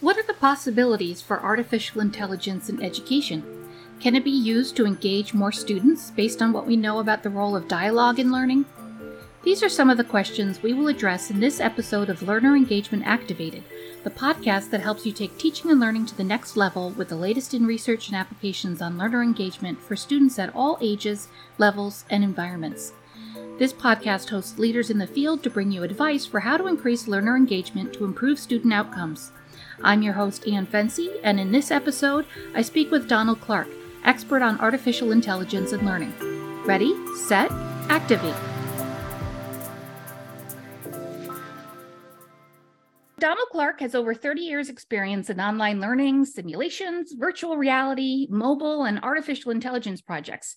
What are the possibilities for artificial intelligence in education? Can it be used to engage more students based on what we know about the role of dialogue in learning? These are some of the questions we will address in this episode of Learner Engagement Activated, the podcast that helps you take teaching and learning to the next level with the latest in research and applications on learner engagement for students at all ages, levels, and environments. This podcast hosts leaders in the field to bring you advice for how to increase learner engagement to improve student outcomes. I'm your host, Ann Fency, and in this episode, I speak with Donald Clark, expert on artificial intelligence and learning. Ready, set, activate. Donald Clark has over 30 years' experience in online learning, simulations, virtual reality, mobile, and artificial intelligence projects.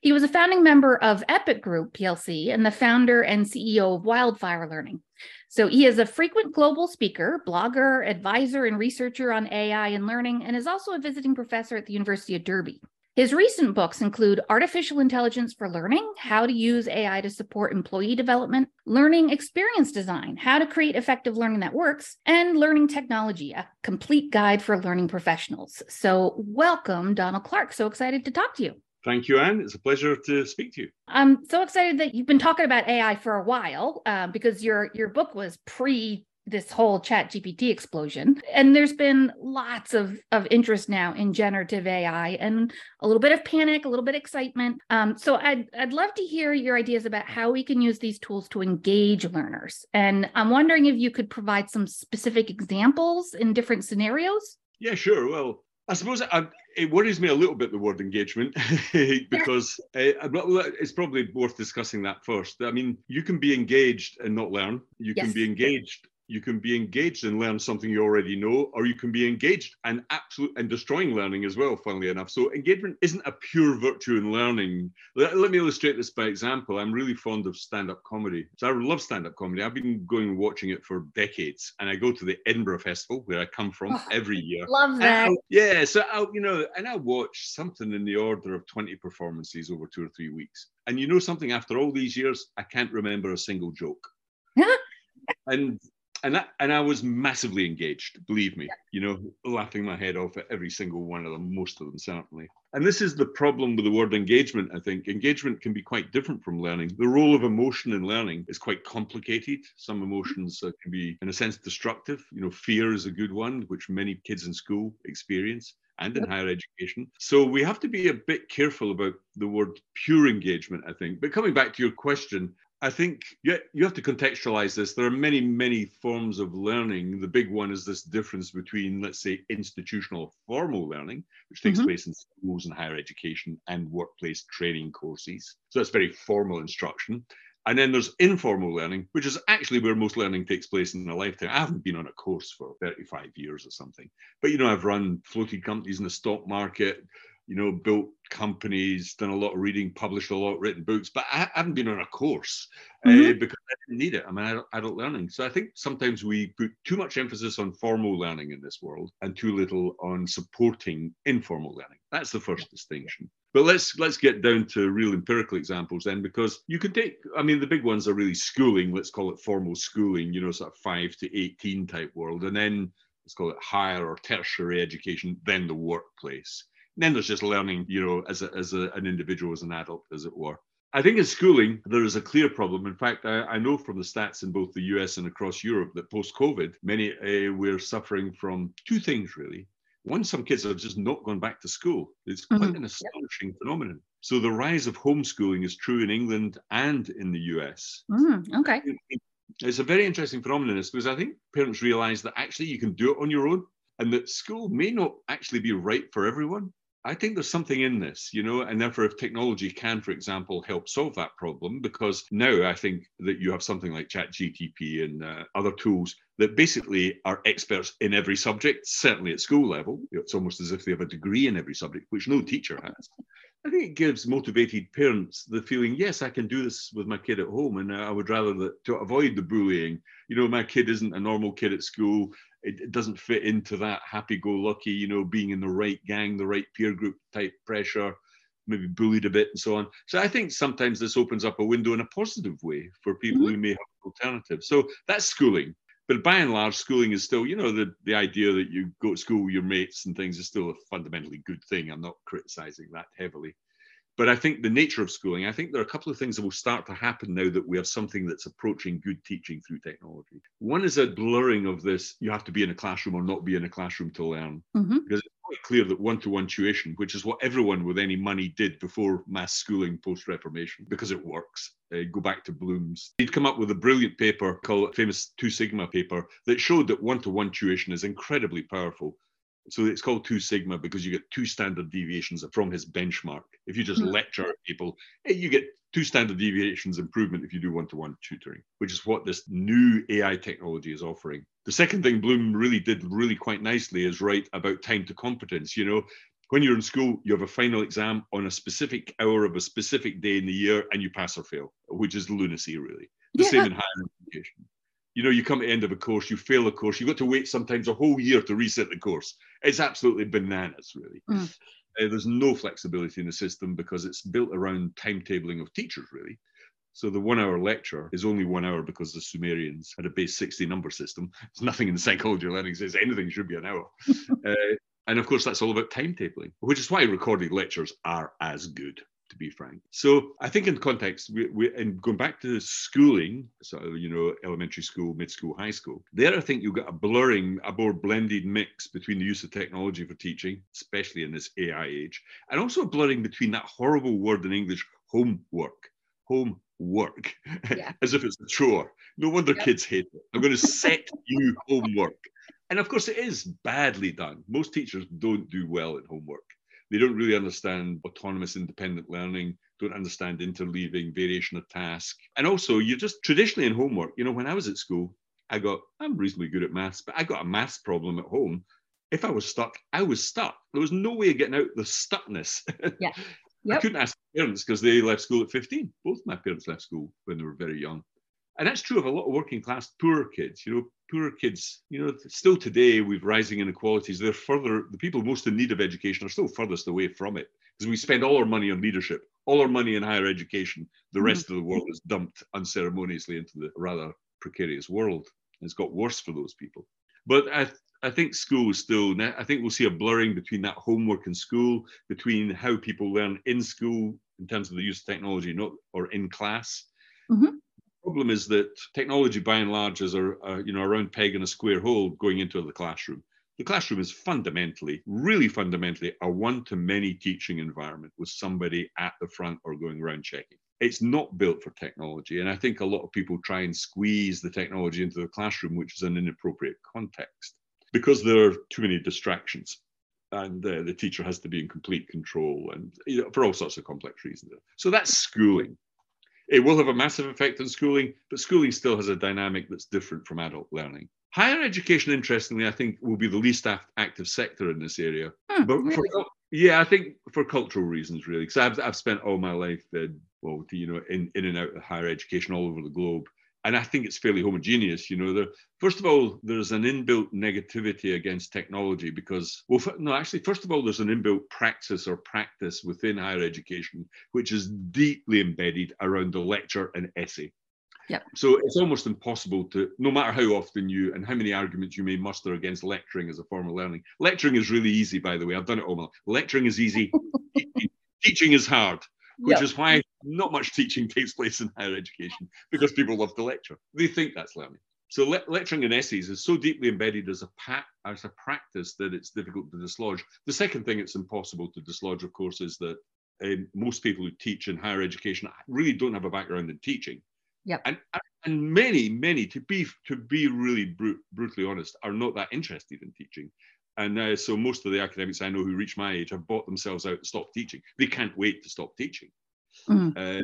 He was a founding member of Epic Group PLC and the founder and CEO of Wildfire Learning. So he is a frequent global speaker, blogger, advisor, and researcher on AI and learning, and is also a visiting professor at the University of Derby. His recent books include Artificial Intelligence for Learning, How to Use AI to Support Employee Development, Learning Experience Design, How to Create Effective Learning That Works, and Learning Technology, a complete guide for learning professionals. So, welcome, Donald Clark. So excited to talk to you. Thank you, Anne. It's a pleasure to speak to you. I'm so excited that you've been talking about AI for a while uh, because your your book was pre this whole chat gpt explosion and there's been lots of of interest now in generative ai and a little bit of panic a little bit of excitement um, so I'd, I'd love to hear your ideas about how we can use these tools to engage learners and i'm wondering if you could provide some specific examples in different scenarios yeah sure well I suppose I, it worries me a little bit the word engagement because uh, it's probably worth discussing that first. I mean, you can be engaged and not learn. You yes. can be engaged you can be engaged and learn something you already know, or you can be engaged and absolute and destroying learning as well, funnily enough. So engagement isn't a pure virtue in learning. Let, let me illustrate this by example. I'm really fond of stand-up comedy. So I love stand-up comedy. I've been going and watching it for decades. And I go to the Edinburgh Festival where I come from oh, every year. Love that. yeah. So I'll, you know, and I watch something in the order of 20 performances over two or three weeks. And you know something, after all these years, I can't remember a single joke. and and that, and I was massively engaged, believe me, you know, laughing my head off at every single one of them, most of them certainly. And this is the problem with the word engagement, I think. Engagement can be quite different from learning. The role of emotion in learning is quite complicated. Some emotions uh, can be, in a sense, destructive. You know, fear is a good one, which many kids in school experience and in higher education. So we have to be a bit careful about the word pure engagement, I think. But coming back to your question, I think you, you have to contextualize this. There are many, many forms of learning. The big one is this difference between, let's say, institutional formal learning, which takes mm-hmm. place in schools and higher education and workplace training courses. So that's very formal instruction. And then there's informal learning, which is actually where most learning takes place in a lifetime. I haven't been on a course for 35 years or something, but you know, I've run floated companies in the stock market, you know, built companies, done a lot of reading, published a lot, written books, but I haven't been on a course uh, mm-hmm. uh, because I didn't need it. I'm an adult, adult learning. So I think sometimes we put too much emphasis on formal learning in this world and too little on supporting informal learning. That's the first distinction. But let's let's get down to real empirical examples then, because you can take. I mean, the big ones are really schooling. Let's call it formal schooling. You know, sort of five to eighteen type world, and then let's call it higher or tertiary education, then the workplace then there's just learning, you know, as, a, as a, an individual, as an adult, as it were. I think in schooling, there is a clear problem. In fact, I, I know from the stats in both the US and across Europe that post COVID, many uh, we're suffering from two things really. One, some kids have just not gone back to school. It's quite mm-hmm. an astonishing yep. phenomenon. So the rise of homeschooling is true in England and in the US. Mm, okay. It's a very interesting phenomenon because I think parents realize that actually you can do it on your own and that school may not actually be right for everyone. I think there's something in this, you know, and therefore, if technology can, for example, help solve that problem, because now I think that you have something like ChatGTP and uh, other tools that basically are experts in every subject, certainly at school level. It's almost as if they have a degree in every subject, which no teacher has. I think it gives motivated parents the feeling, yes, I can do this with my kid at home, and I would rather that to avoid the bullying. You know, my kid isn't a normal kid at school it, it doesn't fit into that happy-go-lucky, you know, being in the right gang, the right peer group type pressure. maybe bullied a bit and so on. So I think sometimes this opens up a window in a positive way for people mm-hmm. who may have alternatives. So that's schooling. But by and large, schooling is still, you know, the, the idea that you go to school with your mates and things is still a fundamentally good thing. I'm not criticizing that heavily. But I think the nature of schooling, I think there are a couple of things that will start to happen now that we have something that's approaching good teaching through technology. One is a blurring of this you have to be in a classroom or not be in a classroom to learn. Mm-hmm. Because it's quite clear that one to one tuition, which is what everyone with any money did before mass schooling post Reformation, because it works. Uh, go back to Bloom's. He'd come up with a brilliant paper called famous Two Sigma paper that showed that one to one tuition is incredibly powerful so it's called two sigma because you get two standard deviations from his benchmark. If you just mm-hmm. lecture people, you get two standard deviations improvement if you do one-to-one tutoring, which is what this new AI technology is offering. The second thing Bloom really did really quite nicely is write about time to competence. You know, when you're in school, you have a final exam on a specific hour of a specific day in the year and you pass or fail, which is lunacy, really. The yeah. same in higher education you know, you come to the end of a course, you fail a course, you've got to wait sometimes a whole year to reset the course. It's absolutely bananas, really. Mm. Uh, there's no flexibility in the system because it's built around timetabling of teachers, really. So the one hour lecture is only one hour because the Sumerians had a base 60 number system. There's nothing in the psychology of learning says anything should be an hour. uh, and of course, that's all about timetabling, which is why recorded lectures are as good to be frank. So I think in context, we, we and going back to schooling, so you know, elementary school, mid school, high school, there I think you've got a blurring, a more blended mix between the use of technology for teaching, especially in this AI age, and also a blurring between that horrible word in English, homework. Homework, yeah. as if it's a chore. No wonder yep. kids hate it. I'm going to set you homework. And of course, it is badly done. Most teachers don't do well at homework. They don't really understand autonomous independent learning, don't understand interleaving, variation of task. And also, you're just traditionally in homework, you know, when I was at school, I got, I'm reasonably good at maths, but I got a maths problem at home. If I was stuck, I was stuck. There was no way of getting out the stuckness. Yeah. Yep. I couldn't ask parents because they left school at 15. Both my parents left school when they were very young. And that's true of a lot of working class poor kids. You know, poorer kids, you know, still today we've rising inequalities. They're further, the people most in need of education are still furthest away from it because we spend all our money on leadership, all our money in higher education. The mm-hmm. rest of the world is dumped unceremoniously into the rather precarious world. It's got worse for those people. But I, I think school is still, I think we'll see a blurring between that homework in school, between how people learn in school in terms of the use of technology, not or in class. Mm-hmm problem is that technology, by and large, is a, a you know a round peg in a square hole going into the classroom. The classroom is fundamentally, really fundamentally, a one-to-many teaching environment with somebody at the front or going around checking. It's not built for technology, and I think a lot of people try and squeeze the technology into the classroom, which is an inappropriate context because there are too many distractions and uh, the teacher has to be in complete control and you know, for all sorts of complex reasons. So that's schooling. It will have a massive effect on schooling, but schooling still has a dynamic that's different from adult learning. Higher education, interestingly, I think will be the least active sector in this area. Hmm, but really? for, yeah, I think for cultural reasons, really, because I've, I've spent all my life, uh, well, you know, in, in and out of higher education all over the globe and I think it's fairly homogeneous. You know, there, first of all, there's an inbuilt negativity against technology because, well, no, actually, first of all, there's an inbuilt praxis or practice within higher education, which is deeply embedded around the lecture and essay. Yeah. So it's almost impossible to, no matter how often you and how many arguments you may muster against lecturing as a form of learning. Lecturing is really easy, by the way. I've done it all. My, lecturing is easy. teaching is hard which is why not much teaching takes place in higher education because people love to lecture. They think that's learning. So le- lecturing and essays is so deeply embedded as a as a practice that it's difficult to dislodge. The second thing it's impossible to dislodge, of course, is that um, most people who teach in higher education really don't have a background in teaching. Yeah. And and many, many, to be to be really br- brutally honest, are not that interested in teaching. And uh, so most of the academics I know who reach my age have bought themselves out to stop teaching. They can't wait to stop teaching. Mm. Uh,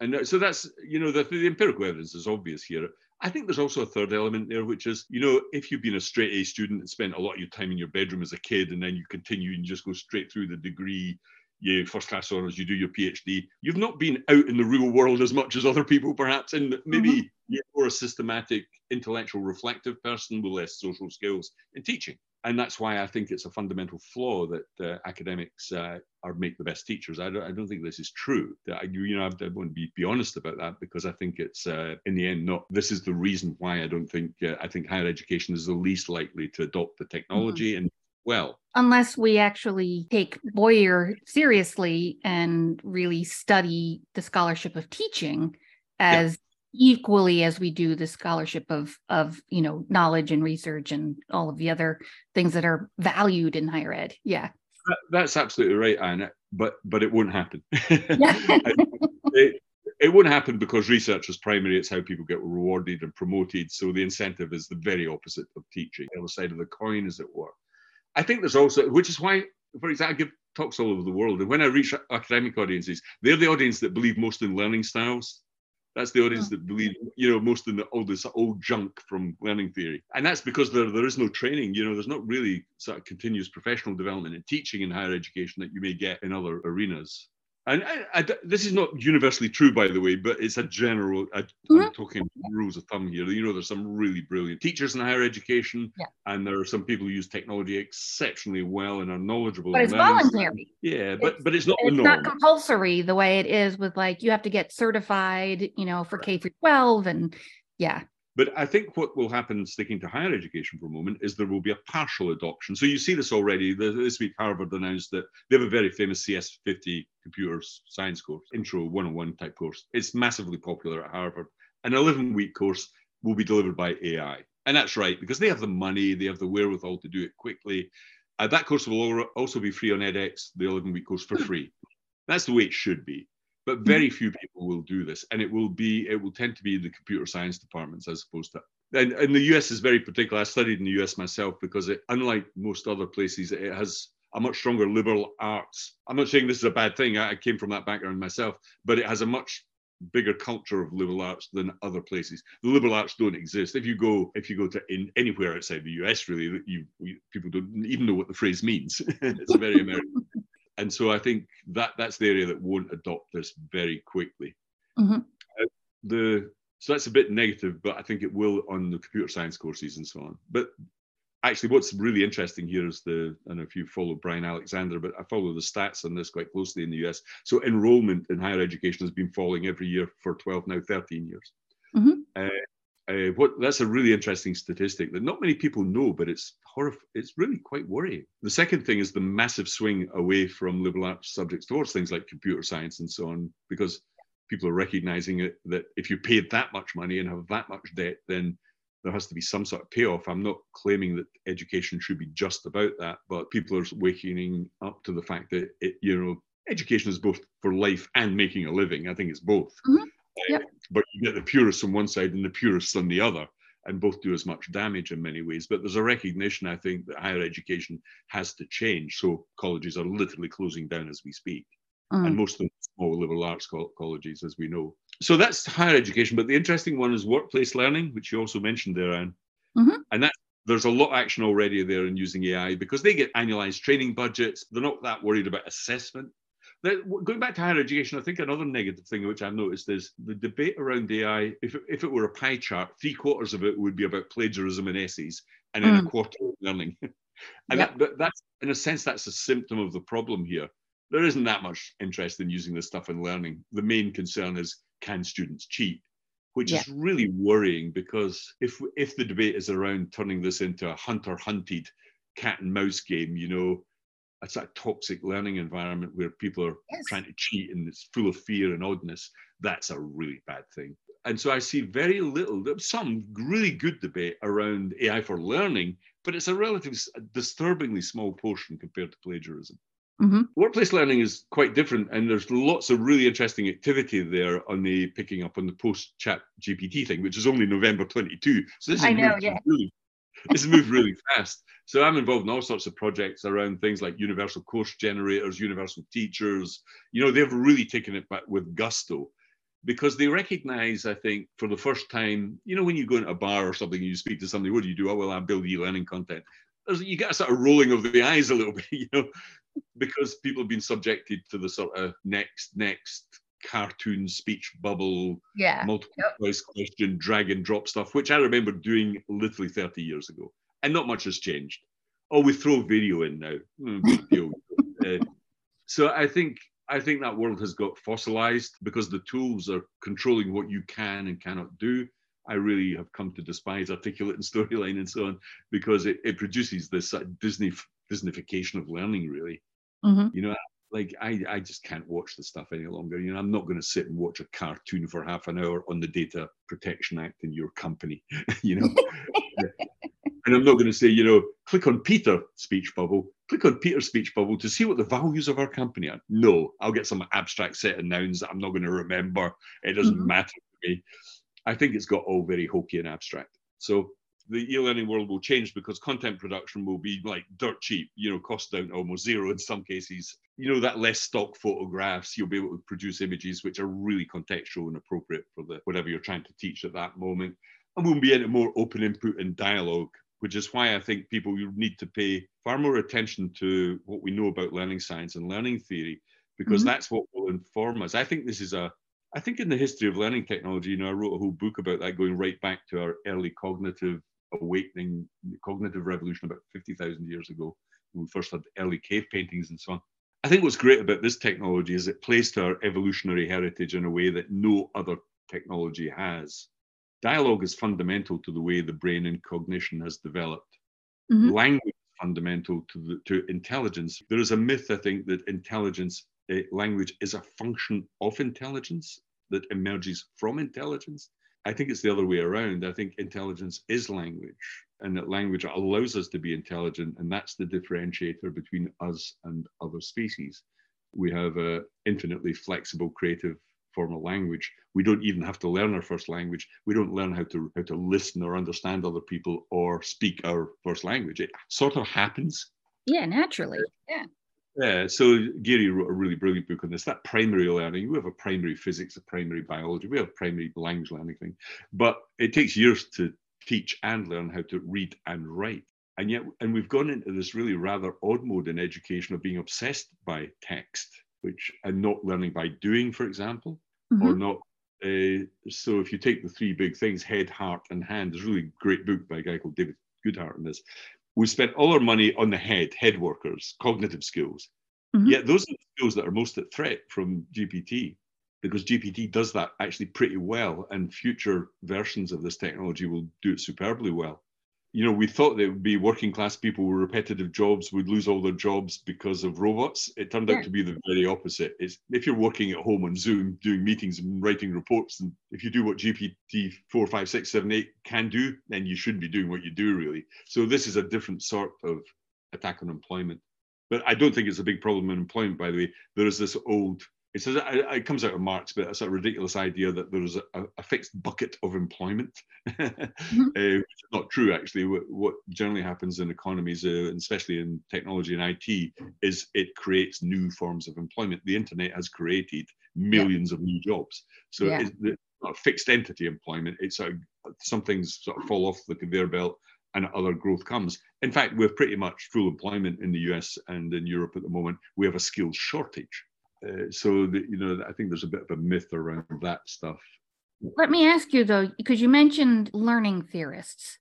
and so that's, you know, the, the, empirical evidence is obvious here. I think there's also a third element there, which is, you know, if you've been a straight A student and spent a lot of your time in your bedroom as a kid, and then you continue and just go straight through the degree, you first class honors, you do your PhD, you've not been out in the real world as much as other people, perhaps, and maybe mm-hmm. you're more a systematic, intellectual, reflective person with less social skills in teaching. And that's why I think it's a fundamental flaw that uh, academics uh, are make the best teachers. I don't, I don't think this is true. I, you know, I, want to be, be honest about that because I think it's uh, in the end not. This is the reason why I don't think uh, I think higher education is the least likely to adopt the technology mm-hmm. and well. Unless we actually take Boyer seriously and really study the scholarship of teaching as equally as we do the scholarship of of you know knowledge and research and all of the other things that are valued in higher ed. Yeah. That, that's absolutely right anna but but it won't happen. It, it won't happen because research is primary it's how people get rewarded and promoted so the incentive is the very opposite of teaching the other side of the coin as it were. I think there's also which is why for example i give talks all over the world and when i reach academic audiences they're the audience that believe most in learning styles that's the audience that believe, you know, most in the all this old junk from learning theory. And that's because there, there is no training, you know, there's not really sort of continuous professional development in teaching in higher education that you may get in other arenas and I, I, this is not universally true, by the way, but it's a general. I, am mm-hmm. talking rules of thumb here. You know, there's some really brilliant teachers in higher education, yeah. and there are some people who use technology exceptionally well and are knowledgeable. But it's voluntary. Yeah, but it's, but it's not. It's not compulsory the way it is with like you have to get certified, you know, for K through 12, and yeah. But I think what will happen, sticking to higher education for a moment, is there will be a partial adoption. So you see this already. This week, Harvard announced that they have a very famous CS50 computer science course, intro 101 type course. It's massively popular at Harvard. An 11 week course will be delivered by AI. And that's right, because they have the money, they have the wherewithal to do it quickly. Uh, that course will also be free on edX, the 11 week course for free. That's the way it should be but hmm. very few people will do this and it will be it will tend to be the computer science departments as opposed to and, and the us is very particular i studied in the us myself because it unlike most other places it has a much stronger liberal arts i'm not saying this is a bad thing i, I came from that background myself but it has a much bigger culture of liberal arts than other places. The liberal arts don't exist. If you go, if you go to in anywhere outside the US, really, you, you people don't even know what the phrase means. it's very American and so I think that that's the area that won't adopt this very quickly. Mm-hmm. Uh, the so that's a bit negative, but I think it will on the computer science courses and so on. But actually, what's really interesting here is the I don't know if you follow Bryan Alexander, but I follow the stats on this quite closely in the US. So enrollment in higher education has been falling every year for 12 now 13 years. Mm-hmm. Uh, uh, what that's a really interesting statistic that not many people know, but it's horrif- It's really quite worrying. The second thing is the massive swing away from liberal arts subjects towards things like computer science and so on, because people are recognizing it that if you paid that much money and have that much debt, then there has to be some sort of payoff. I'm not claiming that education should be just about that, but people are waking up to the fact that it, you know, education is both for life and making a living. I think it's both. Mm-hmm. Yep. But you get the purists on one side and the purists on the other, and both do as much damage in many ways. But there's a recognition, I think, that higher education has to change. So colleges are literally closing down as we speak. Mm. And most of them small liberal arts colleges, as we know. So that's higher education. But the interesting one is workplace learning, which you also mentioned there, Anne. Mm-hmm. And that there's a lot of action already there in using AI because they get annualized training budgets. They're not that worried about assessment going back to higher education, I think another negative thing which I've noticed is the debate around AI. If it, if it were a pie chart, three quarters of it would be about plagiarism and essays, and then mm. a quarter learning. and yep. that, that's in a sense that's a symptom of the problem here. There isn't that much interest in using this stuff in learning. The main concern is can students cheat, which yeah. is really worrying because if if the debate is around turning this into a hunter hunted cat and mouse game, you know, it's that toxic learning environment where people are yes. trying to cheat and it's full of fear and oddness. That's a really bad thing. And so I see very little, some really good debate around AI for learning, but it's a relatively disturbingly small portion compared to plagiarism. Mm-hmm. Workplace learning is quite different, and there's lots of really interesting activity there on the picking up on the post chat GPT thing, which is only November 22. So this is know, yeah. really it's moved really fast. So I'm involved in all sorts of projects around things like universal course generators, universal teachers. You know, they've really taken it back with gusto because they recognize, I think, for the first time, you know, when you go into a bar or something and you speak to somebody, what do you do? Oh, well, I build e-learning content. There's, you get a sort of rolling of the eyes a little bit, you know, because people have been subjected to the sort of next, next cartoon speech bubble, yeah, multiple yep. choice question, drag and drop stuff, which I remember doing literally 30 years ago. And not much has changed. oh, we throw video in now. Mm, uh, so I think I think that world has got fossilized because the tools are controlling what you can and cannot do. I really have come to despise Articulate and Storyline and so on because it, it produces this uh, Disney Disneyfication of learning, really. Mm-hmm. You know, like I, I just can't watch the stuff any longer. You know, I'm not going to sit and watch a cartoon for half an hour on the Data Protection Act in your company. you know, and I'm not going to say, you know, click on Peter speech bubble, click on Peter speech bubble to see what the values of our company are. No, I'll get some abstract set of nouns that I'm not going to remember. It doesn't mm-hmm. matter to me. I think it's got all very hokey and abstract. So the e-learning world will change because content production will be like dirt cheap, you know, cost down almost zero in some cases. You know, that less stock photographs, you'll be able to produce images which are really contextual and appropriate for the whatever you're trying to teach at that moment. And we'll be into more open input and dialogue, which is why I think people need to pay far more attention to what we know about learning science and learning theory, because mm-hmm. that's what will inform us. I think this is a I think in the history of learning technology, you know, I wrote a whole book about that, going right back to our early cognitive awakening, the cognitive revolution about 50,000 years ago, when we first had early cave paintings and so on. I think what's great about this technology is it plays to our evolutionary heritage in a way that no other technology has. Dialogue is fundamental to the way the brain and cognition has developed. Mm-hmm. Language is fundamental to, the, to intelligence. There is a myth, I think, that intelligence language is a function of intelligence that emerges from intelligence. I think it's the other way around. I think intelligence is language, and that language allows us to be intelligent, and that's the differentiator between us and other species. We have an infinitely flexible, creative form of language. We don't even have to learn our first language. We don't learn how to how to listen or understand other people or speak our first language. It sort of happens. Yeah, naturally. Yeah. Yeah, so Geary wrote a really brilliant book on this. That primary learning, we have a primary physics, a primary biology, we have a primary language learning thing, but it takes years to teach and learn how to read and write. And yet, and we've gone into this really rather odd mode in education of being obsessed by text, which and not learning by doing, for example, mm-hmm. or not. Uh, so if you take the three big things, head, heart, and hand, there's a really great book by a guy called David Goodhart on this we spent all our money on the head, head workers, cognitive skills. Mm-hmm. Yet those are the skills that are most at threat from GPT because GPT does that actually pretty well, and future versions of this technology will do it superbly well you know, we thought that would be working class people with repetitive jobs would lose all their jobs because of robots. It turned yeah. out to be the very opposite. It's if you're working at home on Zoom, doing meetings and writing reports, and if you do what GPT four, five, six, seven, eight can do, then you shouldn't be doing what you do really. So this is a different sort of attack on employment. But I don't think it's a big problem in employment, by the way. There is this old it says it comes out of Marx, but it's a ridiculous idea that there's a, a fixed bucket of employment, mm-hmm. uh, which is not true actually. What, what generally happens in economies, uh, especially in technology and IT, is it creates new forms of employment. The internet has created millions yeah. of new jobs, so yeah. it's not fixed entity employment. It's a, some things sort of fall off the conveyor belt and other growth comes. In fact, we're pretty much full employment in the US and in Europe at the moment. We have a skills shortage. Uh, so the, you know i think there's a bit of a myth around that stuff let me ask you though because you mentioned learning theorists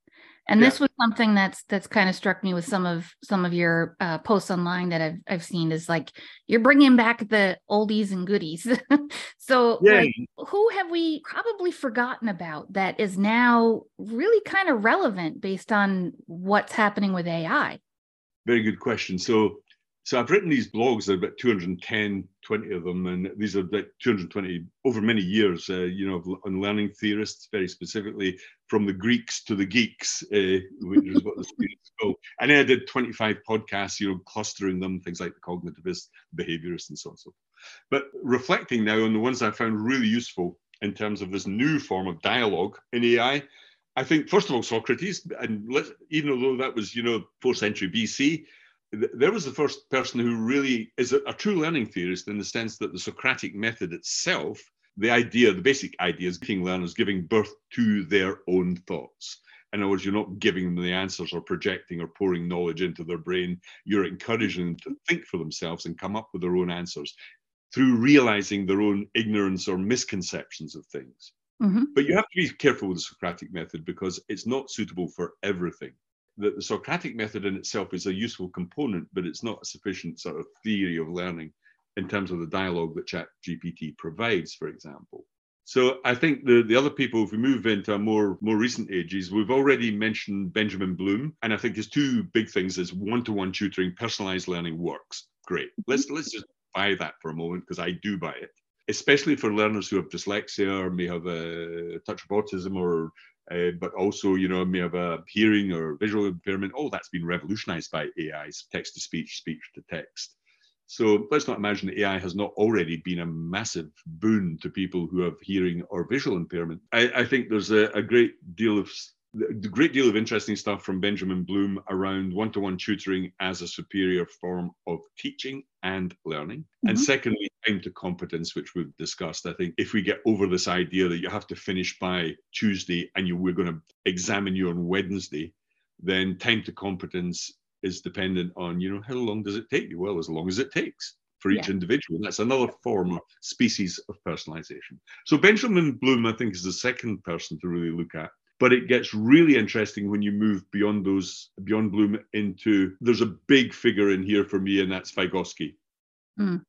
and yeah. this was something that's that's kind of struck me with some of some of your uh, posts online that I've I've seen is like you're bringing back the oldies and goodies. so, yeah. like, who have we probably forgotten about that is now really kind of relevant based on what's happening with AI? Very good question. So, so I've written these blogs, there are about 210, 20 of them, and these are about 220 over many years, uh, you know, on learning theorists, very specifically from the Greeks to the geeks, uh, which is what the students go. And then I did 25 podcasts, you know, clustering them, things like the cognitivists, behaviorists, and so on and so forth. But reflecting now on the ones I found really useful in terms of this new form of dialogue in AI, I think, first of all, Socrates, and even although that was, you know, fourth century BC, there was the first person who really is a, a, true learning theorist in the sense that the Socratic method itself, the idea, the basic idea is giving learners giving birth to their own thoughts. In other words, you're not giving them the answers or projecting or pouring knowledge into their brain. You're encouraging them to think for themselves and come up with their own answers through realizing their own ignorance or misconceptions of things. Mm-hmm. But you have to be careful with the Socratic method because it's not suitable for everything that the Socratic method in itself is a useful component, but it's not a sufficient sort of theory of learning in terms of the dialogue that ChatGPT provides, for example. So I think the, the other people, if we move into more, more recent ages, we've already mentioned Benjamin Bloom. And I think his two big things is one-to-one tutoring, personalized learning works. Great. Mm-hmm. Let's let's just buy that for a moment because I do buy it. Especially for learners who have dyslexia or may have a touch of autism or uh, but also, you know, may have a hearing or visual impairment. All that's been revolutionized by AI's text to speech, speech to text. So let's not imagine that AI has not already been a massive boon to people who have hearing or visual impairment. I, I think there's a, a, great deal of a great deal of interesting stuff from Benjamin Bloom around one-to-one tutoring as a superior form of teaching and learning. Mm-hmm. And secondly, time to competence, which we've discussed. I think if we get over this idea that you have to finish by Tuesday and you we're going to examine you on Wednesday, then time to competence is dependent on, you know, how long does it take you? Well, as long as it takes for each yeah. individual. And that's another form of species of personalization. So Benjamin Bloom, I think, is the second person to really look at. But it gets really interesting when you move beyond those, beyond Bloom into, there's a big figure in here for me, and that's Vygotsky. Mm.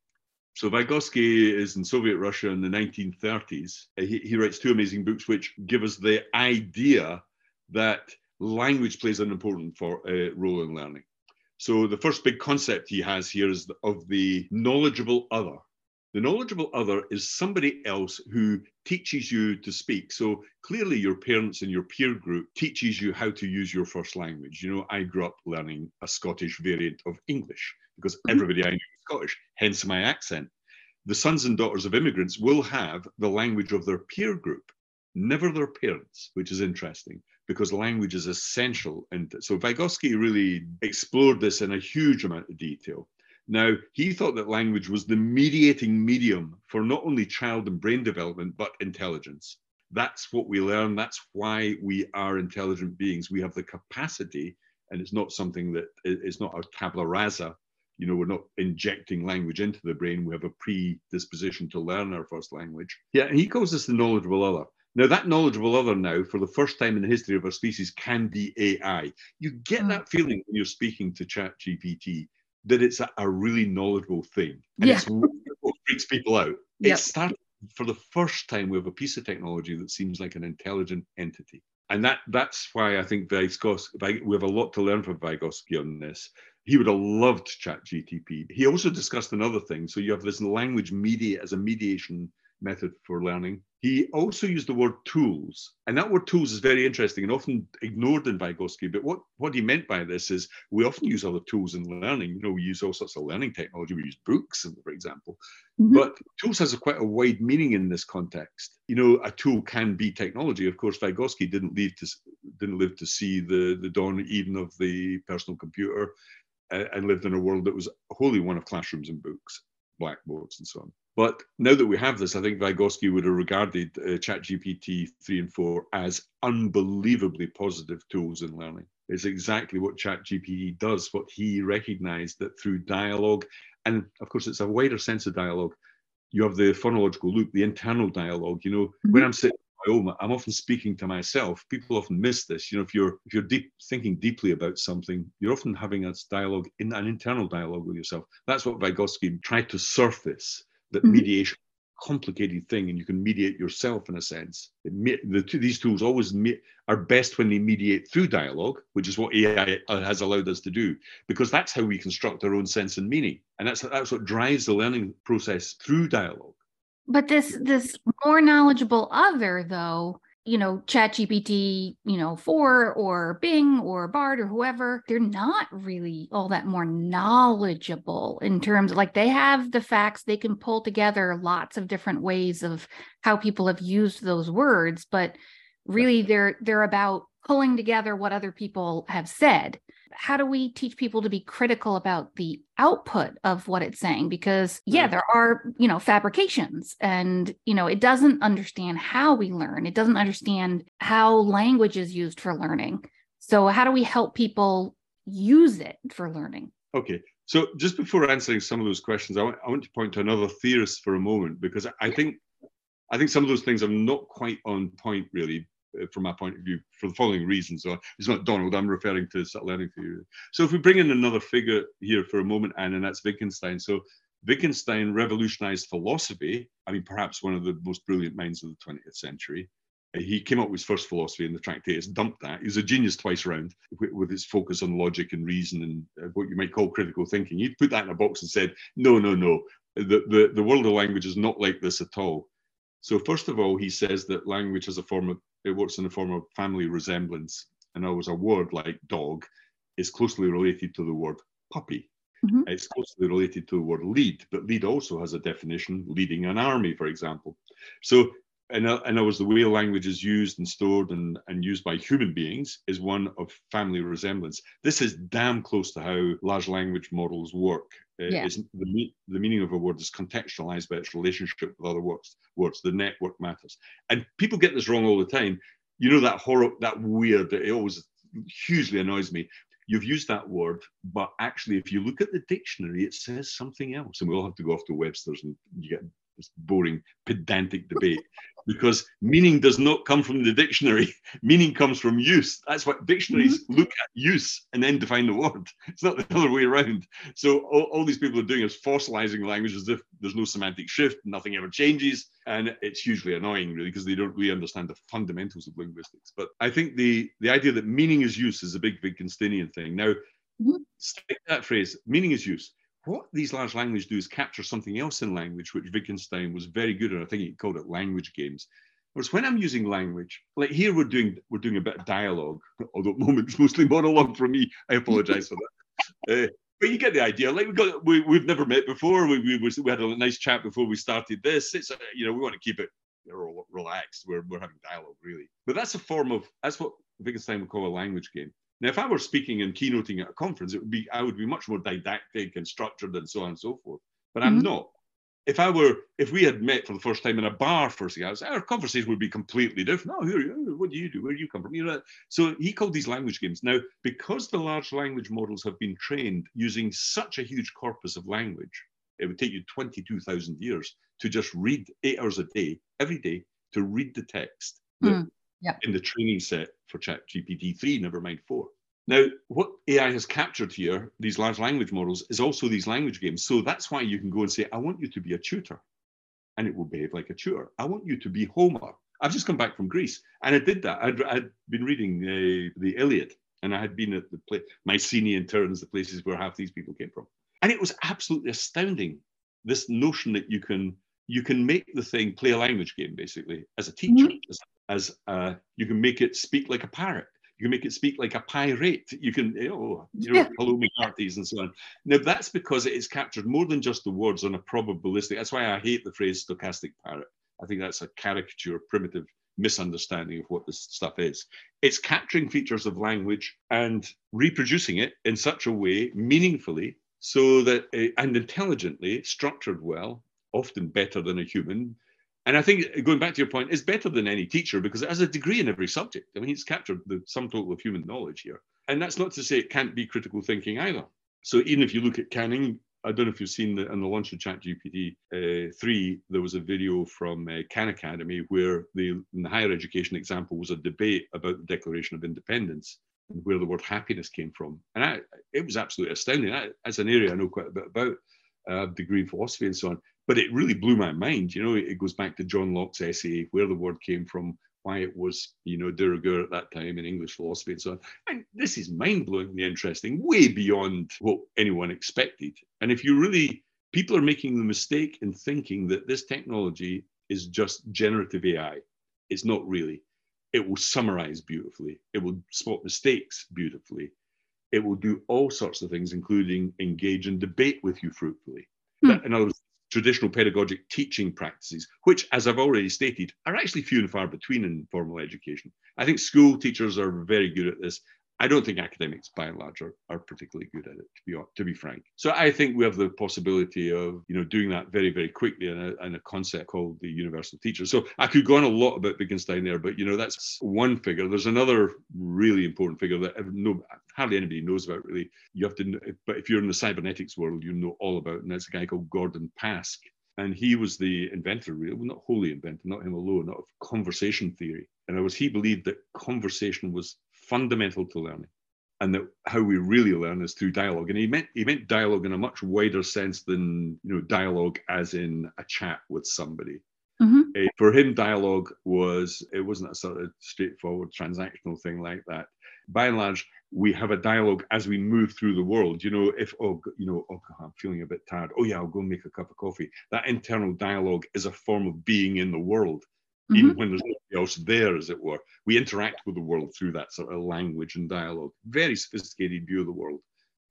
So Vygotsky is in Soviet Russia in the 1930s. He, he writes two amazing books which give us the idea that language plays an important for, uh, role in learning. So the first big concept he has here is of the knowledgeable other. The knowledgeable other is somebody else who teaches you to speak. So clearly your parents and your peer group teaches you how to use your first language. You know, I grew up learning a Scottish variant of English because mm-hmm. everybody I knew was Scottish, hence my accent. The sons and daughters of immigrants will have the language of their peer group, never their parents, which is interesting because language is essential. And so Vygotsky really explored this in a huge amount of detail. Now, he thought that language was the mediating medium for not only child and brain development, but intelligence. That's what we learn. That's why we are intelligent beings. We have the capacity, and it's not something that it's not a tabula rasa. You know, we're not injecting language into the brain. We have a predisposition to learn our first language. Yeah, and he calls this the knowledgeable other. Now, that knowledgeable other now, for the first time in the history of our species, can be AI. You get mm. that feeling when you're speaking to ChatGPT that it's a, a really knowledgeable thing. And yeah. it's what freaks people out. Yep. It started for the first time we have a piece of technology that seems like an intelligent entity. And that that's why I think Vygotsky, we have a lot to learn from Vygotsky on this. He would have loved ChatGPT. He also discussed another thing. So you have this language media as a mediation method for learning. He also used the word tools, and that word tools is very interesting and often ignored in Vygotsky. But what, what he meant by this is we often use other tools in learning. You know, we use all sorts of learning technology. We use books, for example. Mm-hmm. But tools has a quite a wide meaning in this context. You know, a tool can be technology. Of course, Vygotsky didn't live to didn't live to see the the dawn even of the personal computer, uh, and lived in a world that was wholly one of classrooms and books, blackboards, and so on. But now that we have this, I think Vygotsky would have regarded uh, ChatGPT 3 and 4 as unbelievably positive tools in learning. It's exactly what ChatGPT does, what he recognized that through dialogue, and of course, it's a wider sense of dialogue. You have the phonological loop, the internal dialogue. You know, mm-hmm. when I'm sitting I'm often speaking to myself. People often miss this. You know, if you're if you're deep, thinking deeply about something, you're often having a dialogue in an internal dialogue with yourself. That's what Vygotsky tried to surface that mm-hmm. mediation complicated thing and you can mediate yourself in a sense. The two, these tools always are best when they mediate through dialogue which is what ai has allowed us to do because that's how we construct our own sense and meaning. And that's that's what drives the learning process through dialogue. But this this more knowledgeable other though you know, ChatGPT, you know, 4 or Bing or Bard or whoever, they're not really all that more knowledgeable in terms of like they have the facts, they can pull together lots of different ways of how people have used those words, but really they're they're about pulling together what other people have said how do we teach people to be critical about the output of what it's saying? Because yeah there are you know fabrications and you know it doesn't understand how we learn. It doesn't understand how language is used for learning. So how do we help people use it for learning? Okay. So just before answering some of those questions i want, I want to point to another theorist for a moment because i think i think some of those things are not quite on point really from my point of view for the following reasons. So it's not Donald, I'm referring to learning theory. So if we bring in another figure here for a moment, Anne, and that's Wittgenstein. So Wittgenstein revolutionized philosophy. I mean, perhaps one of the most brilliant minds of the 20th century. He came up with his first philosophy in the Tractatus, dumped that. He was a genius twice round with his focus on logic and reason and uh, what you might call critical thinking. He put that in a box and said, no, no, no, the, the, the world of language is not like this at all. So first of all, he says that language has a form of, it works in the form of family resemblance. In other words, a word like dog is closely related to the word puppy. Mm-hmm. It's closely related to the word lead, but lead also has a definition, leading an army, for example. So in, in other words, the way language is used and stored and, and used by human beings is one of family resemblance. This is damn close to how large language models work. Uh, yeah. the, the meaning of a word is contextualized by its relationship with other words. Words, the network matters, and people get this wrong all the time. You know that horror, that weird. It always hugely annoys me you've used that word, but actually, if you look at the dictionary, it says something else. And we all have to go off to Webster's and you get boring, pedantic debate because meaning does not come from the dictionary. meaning comes from use. That's what dictionaries mm-hmm. look at use and then define the word. It's not the other way around. So all, all these people are doing is fossilizing language as if there's no semantic shift, nothing ever changes. And it's hugely annoying, really, because they don't really understand the fundamentals of linguistics. But I think the, the idea that meaning is use is a big Wittgensteinian thing. Now, mm-hmm. stick that phrase, meaning is use what these large languages do is capture something else in language, which Wittgenstein was very good at. I think he called it language games. Whereas when I'm using language, like here we're doing we're doing a bit of dialogue, although at the moment it's mostly monologue for me. I apologize for that. Uh, but you get the idea. Like we got we, we've never met before. We, we, we had a nice chat before we started this. It's a, you know we want to keep it relaxed. We're, we're having dialogue really. But that's a form of that's what Wittgenstein would call a language game. Now, if I were speaking and keynoting at a conference, it would be I would be much more didactic and structured and so on and so forth. But mm-hmm. I'm not. If I were, if we had met for the first time in a bar for cigars, our conversation would be completely different. Oh, here, what do you do? Where do you come from? You know. So he called these language games. Now, because the large language models have been trained using such a huge corpus of language, it would take you 22,000 years to just read eight hours a day, every day, to read the text. Mm in the training set for Chat GPT 3, never mind 4. Now, what AI has captured here, these large language models, is also these language games. So that's why you can go and say, I want you to be a tutor, and it will behave like a tutor. I want you to be Homer. I've just come back from Greece, and I did that. I'd, I'd been reading uh, the Iliad, and I had been at the place, Mycenae and Tiryns, the places where half these people came from. And it was absolutely astounding, this notion that you can you can make the thing play a language game, basically, as a teacher, mm-hmm. as as uh, you can make it speak like a parrot. You can make it speak like a pirate. You can, oh, you know, hello, me hearties and so on. Now, that's because it is captured more than just the words on a probabilistic. That's why I hate the phrase stochastic parrot. I think that's a caricature, primitive misunderstanding of what this stuff is. It's capturing features of language and reproducing it in such a way, meaningfully, so that, and intelligently, structured well, often better than a human, and I think going back to your point, it's better than any teacher because it has a degree in every subject. I mean, it's captured the sum total of human knowledge here. And that's not to say it can't be critical thinking either. So even if you look at Canning, I don't know if you've seen on the launch of ChatGPT uh, 3, there was a video from uh, Khan Academy where the, the higher education example was a debate about the Declaration of Independence and where the word happiness came from. And I, it was absolutely astounding. I, that's an area I know quite a bit about, uh, degree in philosophy and so on but it really blew my mind. You know, it goes back to John Locke's essay, where the word came from, why it was, you know, de rigueur at that time in English philosophy and so on. And this is mind-blowingly interesting, way beyond what anyone expected. And if you really, people are making the mistake in thinking that this technology is just generative AI. It's not really. It will summarize beautifully. It will spot mistakes beautifully. It will do all sorts of things, including engage in debate with you fruitfully. Hmm. in other words, traditional pedagogic teaching practices, which, as I've already stated, are actually few and far between in formal education. I think school teachers are very good at this. I don't think academics, by and large, are, are particularly good at it, to be to be frank. So I think we have the possibility of you know doing that very very quickly in a, in a concept called the universal teacher. So I could go on a lot about Wittgenstein there, but you know that's one figure. There's another really important figure that no, hardly anybody knows about really. You have to, but if you're in the cybernetics world, you know all about, and that's a guy called Gordon Pask and he was the inventor, really, well, not wholly inventor, not him alone, not of conversation theory. And other words, he believed that conversation was fundamental to learning and that how we really learn is through dialogue. And he meant he meant dialogue in a much wider sense than you know dialogue as in a chat with somebody. Mm-hmm. Uh, for him, dialogue was it wasn't a sort of straightforward transactional thing like that. By and large, we have a dialogue as we move through the world. You know, if oh you know oh I'm feeling a bit tired. Oh yeah, I'll go make a cup of coffee. That internal dialogue is a form of being in the world mm-hmm. even when there's nobody else there, as it were. We interact with the world through that sort of language and dialogue. Very sophisticated view of the world.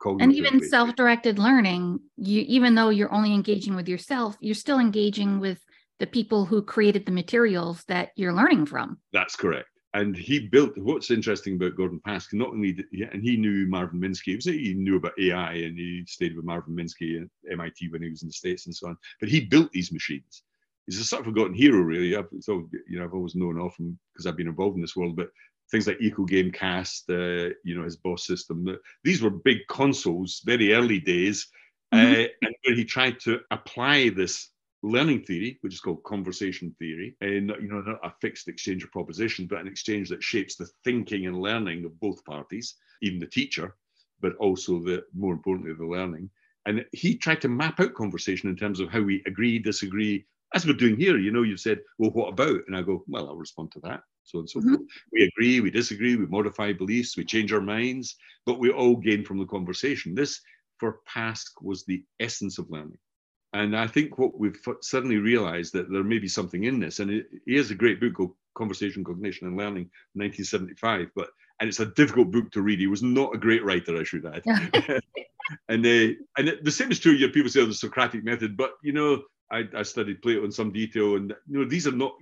And even self-directed learning, you even though you're only engaging with yourself, you're still engaging with the people who created the materials that you're learning from. That's correct. And he built what's interesting about Gordon Pask, not only did, yeah, and he knew Marvin Minsky, he knew about AI and he stayed with Marvin Minsky at MIT when he was in the States and so on. But he built these machines he's a sort of forgotten hero, really. I've, so you know, I've always known of him because I've been involved in this world. But things like EcoGameCast, uh, you know, his boss system, these were big consoles, very early days, mm-hmm. uh, and where he tried to apply this learning theory, which is called conversation theory, and you know, not a fixed exchange of propositions, but an exchange that shapes the thinking and learning of both parties, even the teacher, but also the more importantly the learning. And he tried to map out conversation in terms of how we agree, disagree, as we're doing here, you know, you've said, well, what about? And I go, well, I'll respond to that. So and so mm-hmm. forth. We agree, we disagree, we modify beliefs, we change our minds, but we all gain from the conversation. This, for Pask, was the essence of learning. And I think what we've suddenly realized that there may be something in this. And it, he has a great book called Conversation, Cognition, and Learning, 1975. But and it's a difficult book to read. He was not a great writer, I should add. and uh, and the same is true. You know, people say oh, the Socratic method, but you know, I, I, studied Plato in some detail, and you know these are not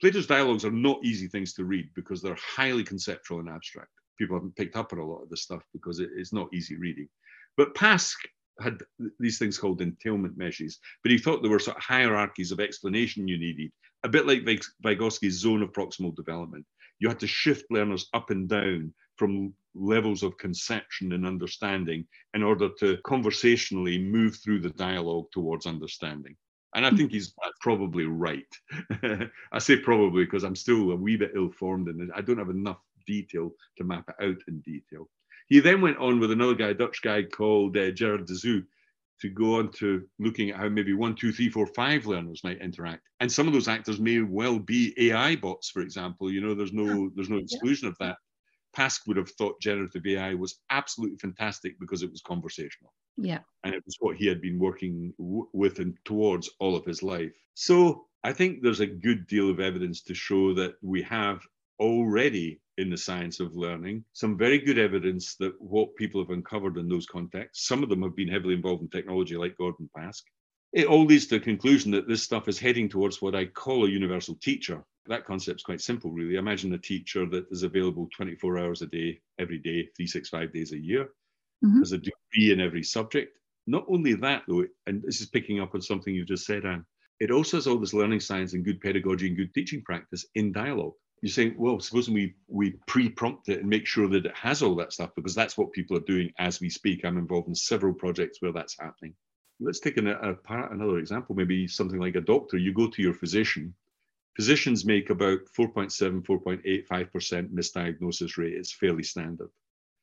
Plato's dialogues are not easy things to read because they're highly conceptual and abstract. People haven't picked up on a lot of this stuff because it, it's not easy reading. But Pask had these things called entailment meshes, but he thought there were sort of hierarchies of explanation you needed, a bit like Vygotsky's zone of proximal development. You had to shift learners up and down from levels of conception and understanding in order to conversationally move through the dialogue towards understanding. And I think he's probably right. I say probably because I'm still a wee bit ill formed and I don't have enough detail to map it out in detail. He then went on with another guy, a Dutch guy called uh, Gerard de Zeeuw, to go on to looking at how maybe one, two, three, four, five learners might interact. And some of those actors may well be AI bots, for example. You know, there's no there's no exclusion of that. Pask would have thought generative AI was absolutely fantastic because it was conversational. Yeah. And it was what he had been working w- with and towards all of his life. So I think there's a good deal of evidence to show that we have already in the science of learning some very good evidence that what people have uncovered in those contexts, some of them have been heavily involved in technology like Gordon Pask. It all leads to a conclusion that this stuff is heading towards what I call a universal teacher, that concept's quite simple, really. Imagine a teacher that is available 24 hours a day, every day, 365 days a year, mm-hmm. has a degree in every subject. Not only that, though, and this is picking up on something you just said, Anne, it also has all this learning science and good pedagogy and good teaching practice in dialogue. You're saying, well, suppose we we pre-prompt it and make sure that it has all that stuff because that's what people are doing as we speak. I'm involved in several projects where that's happening. Let's take an, a, another example, maybe something like a doctor. You go to your physician Physicians make about 4.7, 4.85% misdiagnosis rate. It's fairly standard.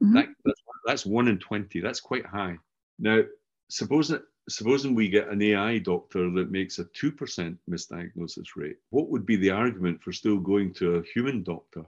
Mm-hmm. That, that's, that's one in 20. That's quite high. Now, supposing, supposing we get an AI doctor that makes a 2% misdiagnosis rate, what would be the argument for still going to a human doctor?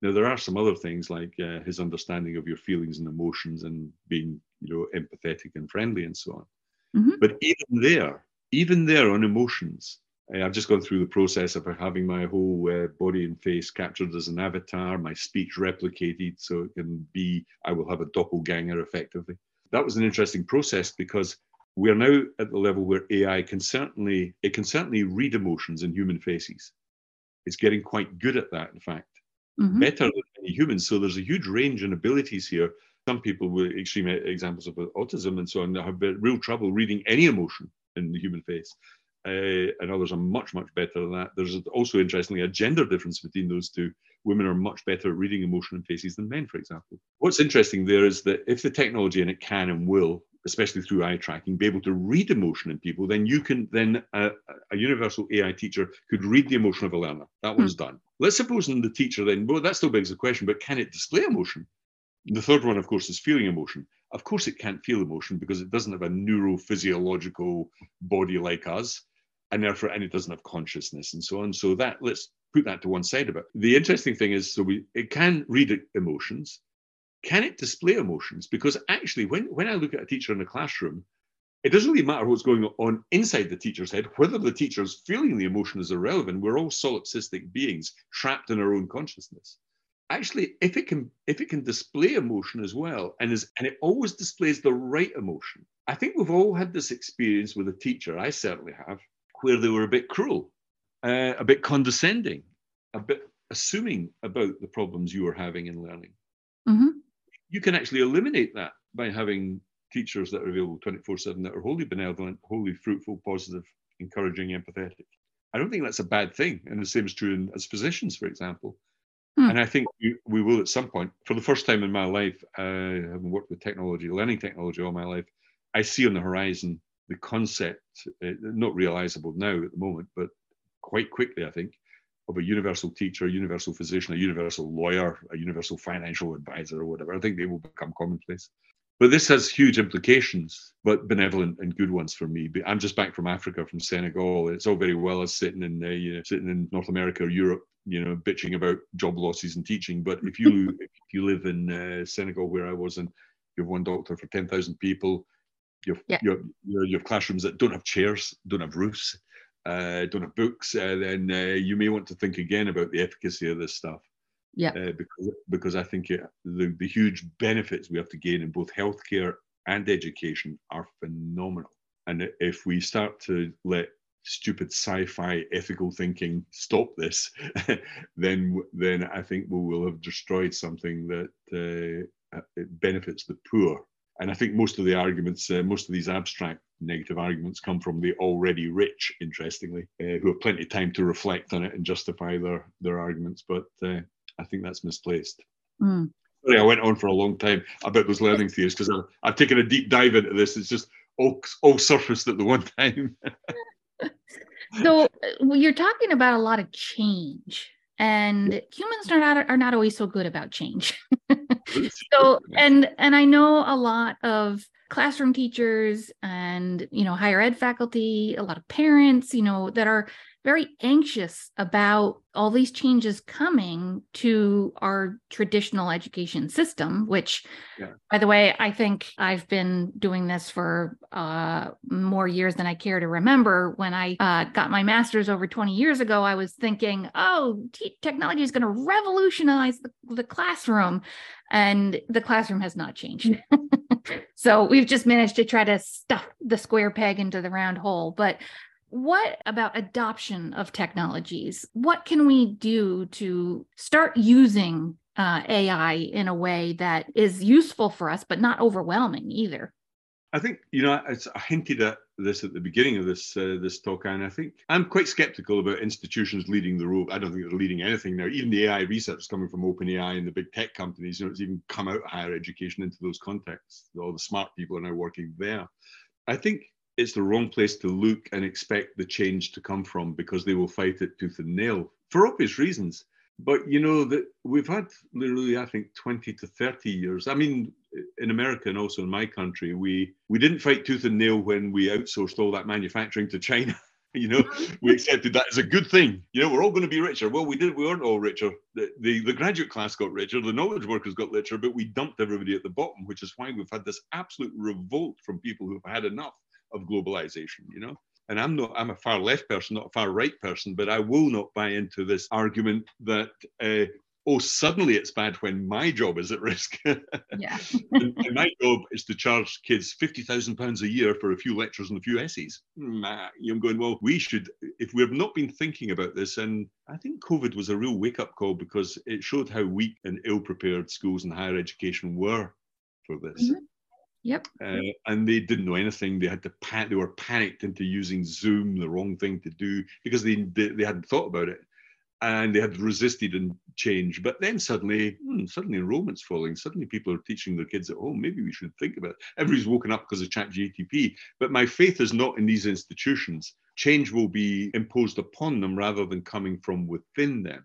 Now, there are some other things like uh, his understanding of your feelings and emotions and being, you know, empathetic and friendly and so on. Mm-hmm. But even there, even there on emotions, I've just gone through the process of having my whole uh, body and face captured as an avatar, my speech replicated so it can be, I will have a doppelganger effectively. That was an interesting process because we are now at the level where AI can certainly, it can certainly read emotions in human faces. It's getting quite good at that, in fact, mm-hmm. better than any humans. So there's a huge range in abilities here. Some people with extreme examples of autism and so on have real trouble reading any emotion in the human face uh, and others are much, much better than that. There's also, interestingly, a gender difference between those two. Women are much better at reading emotion in faces than men, for example. What's interesting there is that if the technology, and it can and will, especially through eye tracking, be able to read emotion in people, then you can then uh, a universal AI teacher could read the emotion of a learner. That one's mm. done. Let's suppose then the teacher then, well, that still begs the question, but can it display emotion? The third one, of course, is feeling emotion. Of course, it can't feel emotion because it doesn't have a neurophysiological body like us, and therefore, and it doesn't have consciousness and so on. So that let's put that to one side of it. The interesting thing is, so we it can read emotions. Can it display emotions? Because actually, when when I look at a teacher in a classroom, it doesn't really matter what's going on inside the teacher's head. Whether the teacher's feeling the emotion is irrelevant. We're all solipsistic beings trapped in our own consciousness actually if it can if it can display emotion as well and is and it always displays the right emotion i think we've all had this experience with a teacher i certainly have where they were a bit cruel uh, a bit condescending a bit assuming about the problems you are having in learning. Mm-hmm. you can actually eliminate that by having teachers that are available 24 7 that are wholly benevolent wholly fruitful positive encouraging empathetic. I don't think that's a bad thing and the same is true in, as physicians for example. Hmm. And I think we, we will at some point, for the first time in my life, uh, having worked with technology, learning technology all my life, I see on the horizon the concept, uh, not realizable now at the moment, but quite quickly, I think, of a universal teacher, a universal physician, a universal lawyer, a universal financial advisor, or whatever. I think they will become commonplace. But this has huge implications, but benevolent and good ones for me. I'm just back from Africa, from Senegal. It's all very well as sitting in, uh, you know, sitting in North America or Europe, you know, bitching about job losses and teaching. But if you if you live in uh, Senegal, where I was, and you have one doctor for ten thousand people, you have, yeah. you, have, you have classrooms that don't have chairs, don't have roofs, uh, don't have books, uh, then uh, you may want to think again about the efficacy of this stuff. Yeah. Uh, because because I think it, the the huge benefits we have to gain in both healthcare and education are phenomenal. And if we start to let stupid sci-fi ethical thinking stop this, then then I think we will have destroyed something that uh, benefits the poor. And I think most of the arguments, uh, most of these abstract negative arguments, come from the already rich. Interestingly, uh, who have plenty of time to reflect on it and justify their their arguments. But uh, I think that's misplaced. Mm. Sorry, I went on for a long time about those learning theories because I've taken a deep dive into this. It's just all, all surfaced at the one time. so uh, you're talking about a lot of change and humans are not are not always so good about change. So and and i know a lot of classroom teachers and you know higher ed faculty a lot of parents you know that are very anxious about all these changes coming to our traditional education system which yeah. by the way i think i've been doing this for uh, more years than i care to remember. When i uh, got my master's over 20 years ago i was thinking oh technology is going to revolutionize the, the classroom and the classroom has not changed. So we've just managed to try to stuff the square peg into the round hole but what about adoption of technologies? What can we do to start using uh, AI in a way that is useful for us, but not overwhelming either? I think you know I hinted at this at the beginning of this uh, this talk, and I think I'm quite skeptical about institutions leading the road. I don't think they're leading anything now. Even the AI research is coming from OpenAI and the big tech companies, you know, it's even come out higher education into those contexts. All the smart people are now working there. I think it's the wrong place to look and expect the change to come from because they will fight it tooth and nail for obvious reasons. But you know that we've had literally, I think, 20 to 30 years. I mean, in America and also in my country, we we didn't fight tooth and nail when we outsourced all that manufacturing to China. you know, we accepted that as a good thing. You know, we're all going to be richer. Well, we did. We weren't all richer. The, the, the graduate class got richer. The knowledge workers got richer, but we dumped everybody at the bottom, which is why we've had this absolute revolt from people who've had enough of globalization, you know? And I'm not, I'm a far left person, not a far right person, but I will not buy into this argument that, uh, oh, suddenly it's bad when my job is at risk. yeah. my job is to charge kids £50,000 a year for a few lectures and a few essays. Nah, I'm going, well, we should, if we have not been thinking about this, and I think COVID was a real wake up call because it showed how weak and ill prepared schools and higher education were for this. Mm-hmm. Yep. Uh, and they didn't know anything. They had to pan- they were panicked into using Zoom, the wrong thing to do because they they, they hadn't thought about it. and they had resisted and change. But then suddenly, hmm, suddenly enrollment's falling. Suddenly people are teaching their kids at home. Maybe we should think about it. Everybody's woken up because of chat GTP. But my faith is not in these institutions. Change will be imposed upon them rather than coming from within them.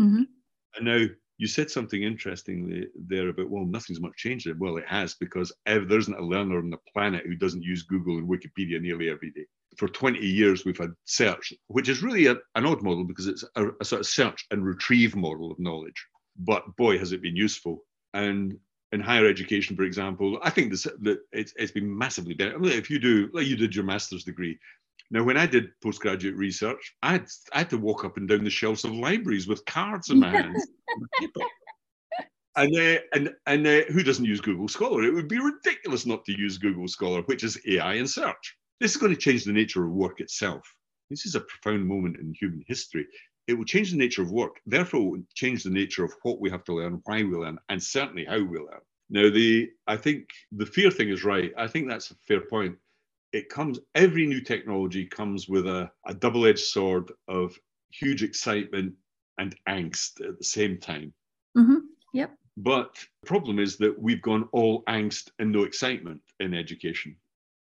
Mm-hmm. And now you said something interestingly there about, well, nothing's much changed. Well, it has because there isn't a learner on the planet who doesn't use Google and Wikipedia nearly every day for 20 years we've had search, which is really a, an odd model because it's a, a, sort of search and retrieve model of knowledge. But boy, has it been useful. And in higher education, for example, I think this, that it's, it's been massively better. I mean, if you do, like you did your master's degree. Now, when I did postgraduate research, I had, I had to walk up and down the shelves of libraries with cards in my hands. and uh, and and uh, who doesn't use Google Scholar? It would be ridiculous not to use Google Scholar, which is AI and search. This is going to change the nature of work itself. This is a profound moment in human history. It will change the nature of work, therefore, it will change the nature of what we have to learn, why we learn, and certainly how we learn. Now, the I think the fear thing is right. I think that's a fair point. It comes every new technology comes with a, a double-edged sword of huge excitement and angst at the same time. Mm-hmm. Yep. But the problem is that we've gone all angst and no excitement in education.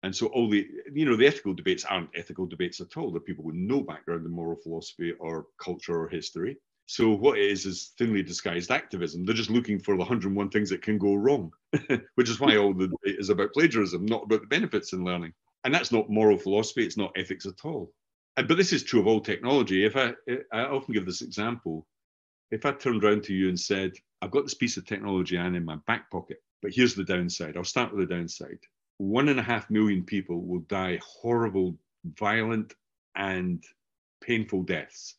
And so all the, you know, the ethical debates aren't ethical debates at all. They're people with no background in moral philosophy or culture or history. So what it is is thinly disguised activism. They're just looking for the 101 things that can go wrong, which is why all the debate is about plagiarism, not about the benefits in learning. And that's not moral philosophy. It's not ethics at all. And, but this is true of all technology. If I, I often give this example, if I turned around to you and said, I've got this piece of technology and in my back pocket, but here's the downside. I'll start with the downside one and a half million people will die horrible, violent, and painful deaths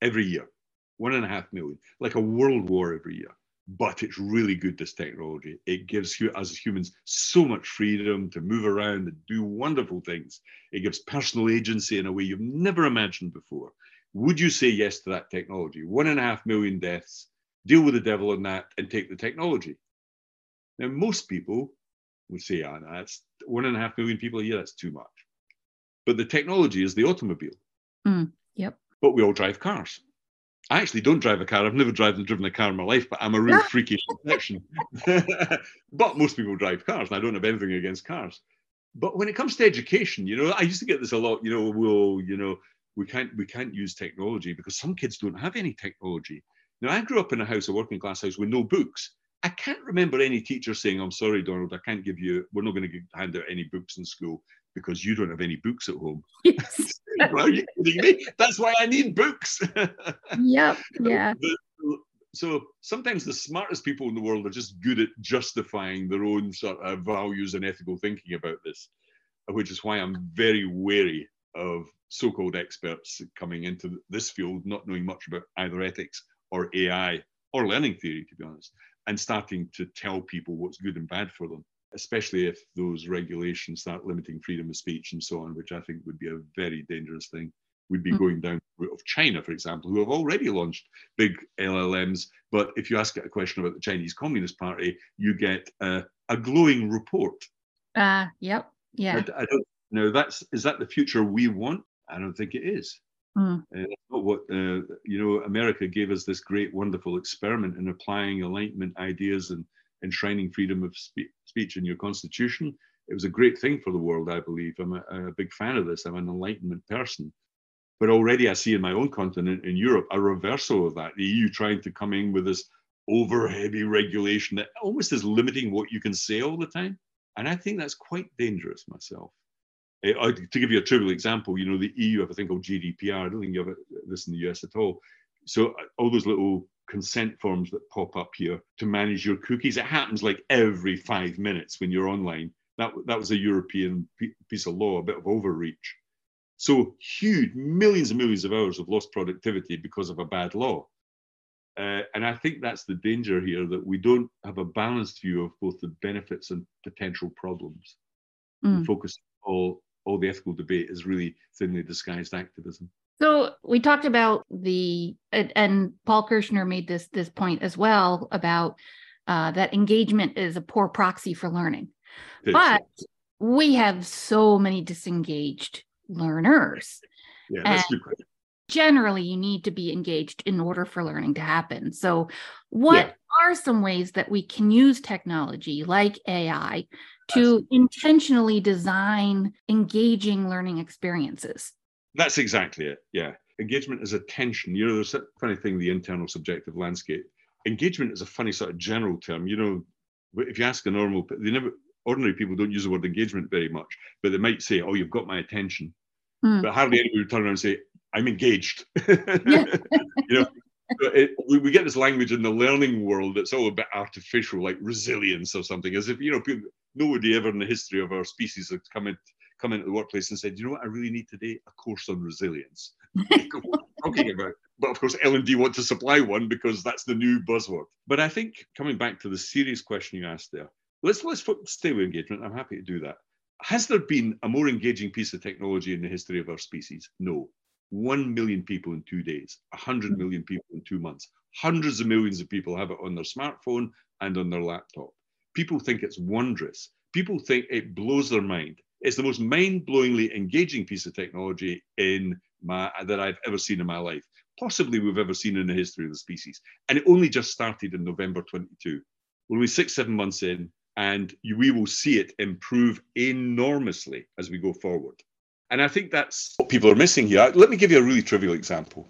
every year. One and a half million, like a world war every year. But it's really good, this technology. It gives you, as humans, so much freedom to move around and do wonderful things. It gives personal agency in a way you've never imagined before. Would you say yes to that technology? One and a half million deaths, deal with the devil on that, and take the technology. Now, most people would say, ah, that's one and a half million people a year, that's too much. But the technology is the automobile. Mm, yep. But we all drive cars. I actually don't drive a car. I've never driven, driven a car in my life, but I'm a real freaky exception. but most people drive cars, and I don't have anything against cars. But when it comes to education, you know, I used to get this a lot. You know, well, you know, we can't we can't use technology because some kids don't have any technology. Now, I grew up in a house, a working class house, with no books. I can't remember any teacher saying, I'm sorry, Donald, I can't give you, we're not going to hand out any books in school because you don't have any books at home. Yes. Are you kidding me? That's why I need books. yep. Yeah. So sometimes the smartest people in the world are just good at justifying their own sort of values and ethical thinking about this, which is why I'm very wary of so-called experts coming into this field, not knowing much about either ethics or AI or learning theory, to be honest and starting to tell people what's good and bad for them, especially if those regulations start limiting freedom of speech and so on, which I think would be a very dangerous thing. We'd be mm-hmm. going down the route of China, for example, who have already launched big LLMs. But if you ask a question about the Chinese Communist Party, you get a glowing report. Uh, yep. Yeah. I, I don't know. That's is that the future we want? I don't think it is. Mm. Uh, not what uh, you know. America gave us this great, wonderful experiment in applying Enlightenment ideas and enshrining freedom of spe- speech in your constitution. It was a great thing for the world, I believe. I'm a, a big fan of this. I'm an Enlightenment person. But already I see in my own continent, in Europe, a reversal of that. The EU trying to come in with this over heavy regulation that almost is limiting what you can say all the time. And I think that's quite dangerous myself. Uh, to give you a trivial example, you know, the EU have a thing called GDPR. I don't think you have this in the US at all. So uh, all those little consent forms that pop up here to manage your cookies, it happens like every five minutes when you're online. That, that was a European piece of law, a bit of overreach. So huge, millions and millions of hours of lost productivity because of a bad law. Uh, and I think that's the danger here that we don't have a balanced view of both the benefits and potential problems. Mm. Focus all all the ethical debate is really thinly disguised activism. So we talked about the and Paul Kirschner made this this point as well about uh, that engagement is a poor proxy for learning, but we have so many disengaged learners. Yeah, that's and, good generally you need to be engaged in order for learning to happen. So, what yeah. are some ways that we can use technology like AI to intentionally design engaging learning experiences? That's exactly it. Yeah. Engagement is attention. You know, there's a funny thing, the internal subjective landscape. Engagement is a funny sort of general term. You know, if you ask a normal, they never, ordinary people don't use the word engagement very much, but they might say, "Oh, you've got my attention," mm. but hardly anybody would turn around and say, "I'm engaged." you know, it, we, we, get this language in the learning world that's all a bit artificial, like resilience or something, as if you know, people, nobody ever in the history of our species has come in, come into the workplace and said, "You know what? I really need today a course on resilience." talking about. But of course, L and D want to supply one because that's the new buzzword. But I think coming back to the serious question you asked there, let's let's stay with engagement. I'm happy to do that. Has there been a more engaging piece of technology in the history of our species? No. One million people in two days, 100 hmm. million people in two months, hundreds of millions of people have it on their smartphone and on their laptop. People think it's wondrous. People think it blows their mind. It's the most mind-blowingly engaging piece of technology in my, that I've ever seen in my life, possibly we've ever seen in the history of the species. And it only just started in November 22. We're only six, seven months in, and we will see it improve enormously as we go forward. And I think that's what people are missing here. Let me give you a really trivial example.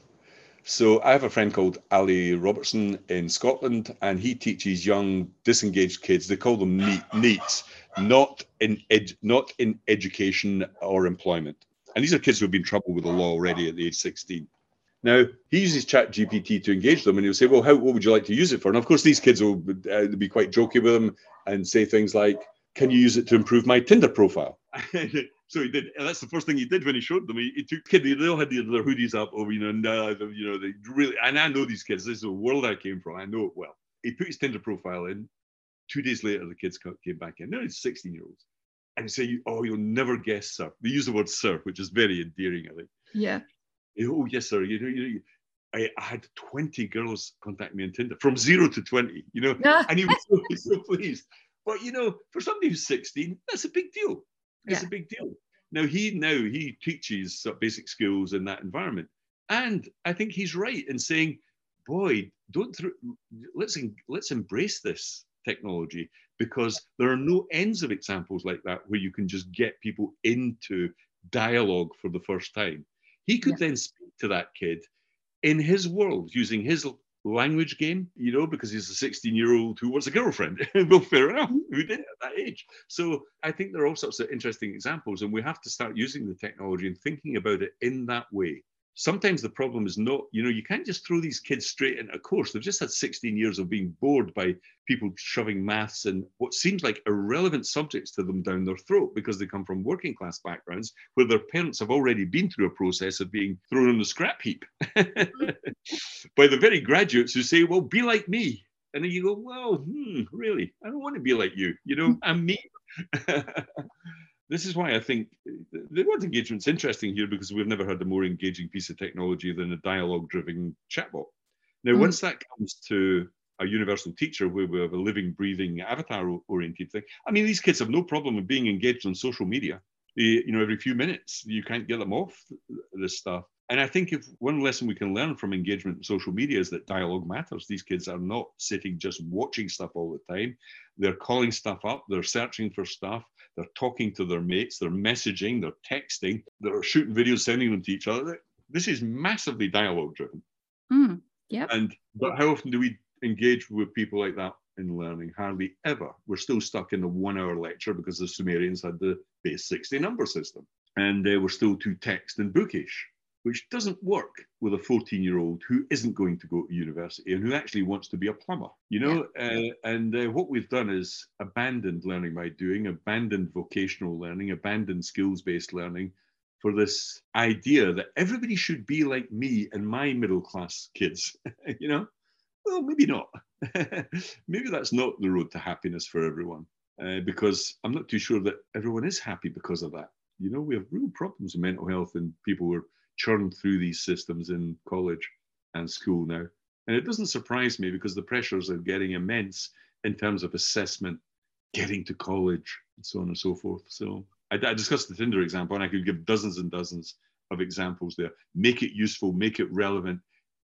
So I have a friend called Ali Robertson in Scotland, and he teaches young disengaged kids. They call them NEET, NEETs, not in ed, not in education or employment. And these are kids who have been in trouble with the law already at the age 16. Now, he uses Chat GPT to engage them, and he'll say, Well, how, what would you like to use it for? And of course, these kids will uh, be quite jokey with him and say things like, Can you use it to improve my Tinder profile? so he did. And that's the first thing he did when he showed them. He, he took kid. They all had their, their hoodies up over, you know, and uh, you know, they really. And I know these kids. This is the world I came from. I know it well. He put his Tinder profile in. Two days later, the kids came back in. He's 16 year olds, and say, "Oh, you'll never guess, sir." They use the word "sir," which is very endearing, I think. Yeah. Oh yes, sir. You know, you know. I, I, had 20 girls contact me on Tinder from zero to 20, you know, and he was so, so pleased. But you know, for somebody who's 16, that's a big deal. It's yeah. a big deal. Now he now he teaches basic skills in that environment, and I think he's right in saying, "Boy, don't th- let's let's embrace this technology because there are no ends of examples like that where you can just get people into dialogue for the first time." He could yeah. then speak to that kid in his world using his language game, you know, because he's a 16 year old who wants a girlfriend. well, fair enough, mm-hmm. who did at that age. So I think there are all sorts of interesting examples, and we have to start using the technology and thinking about it in that way sometimes the problem is not, you know, you can't just throw these kids straight into a course. They've just had 16 years of being bored by people shoving maths and what seems like irrelevant subjects to them down their throat because they come from working class backgrounds where their parents have already been through a process of being thrown on the scrap heap by the very graduates who say, well, be like me. And then you go, well, hmm, really? I don't want to be like you. You know, I'm me. this is why I think the word engagement's interesting here because we've never had a more engaging piece of technology than a dialogue-driven chatbot. Now, mm. once that comes to a universal teacher where we have a living, breathing, avatar-oriented thing, I mean, these kids have no problem with being engaged on social media. You know, every few minutes, you can't get them off this stuff. And I think if one lesson we can learn from engagement in social media is that dialogue matters. These kids are not sitting just watching stuff all the time. They're calling stuff up, they're searching for stuff, they're talking to their mates, they're messaging, they're texting, they're shooting videos, sending them to each other. This is massively dialogue driven. Mm, yeah. And but how often do we engage with people like that in learning? Hardly ever. We're still stuck in the one hour lecture because the Sumerians had the base 60 number system. And they we're still too text and bookish which doesn't work with a 14 year old who isn't going to go to university and who actually wants to be a plumber you know? Yeah. uh, and uh, what we've done is abandoned learning by doing abandoned vocational learning abandoned skills based learning for this idea that everybody should be like me and my middle class kids you know? Well maybe not. Maybe that's not the road to happiness for everyone uh, because i'm not too sure that everyone is happy because of that. You know we have real problems with mental health and people who are churn through these systems in college and school now. And it doesn't surprise me because the pressures are getting immense in terms of assessment, getting to college, and so on and so forth. So I, I discussed the Tinder example, and I could give dozens and dozens of examples there. Make it useful, make it relevant.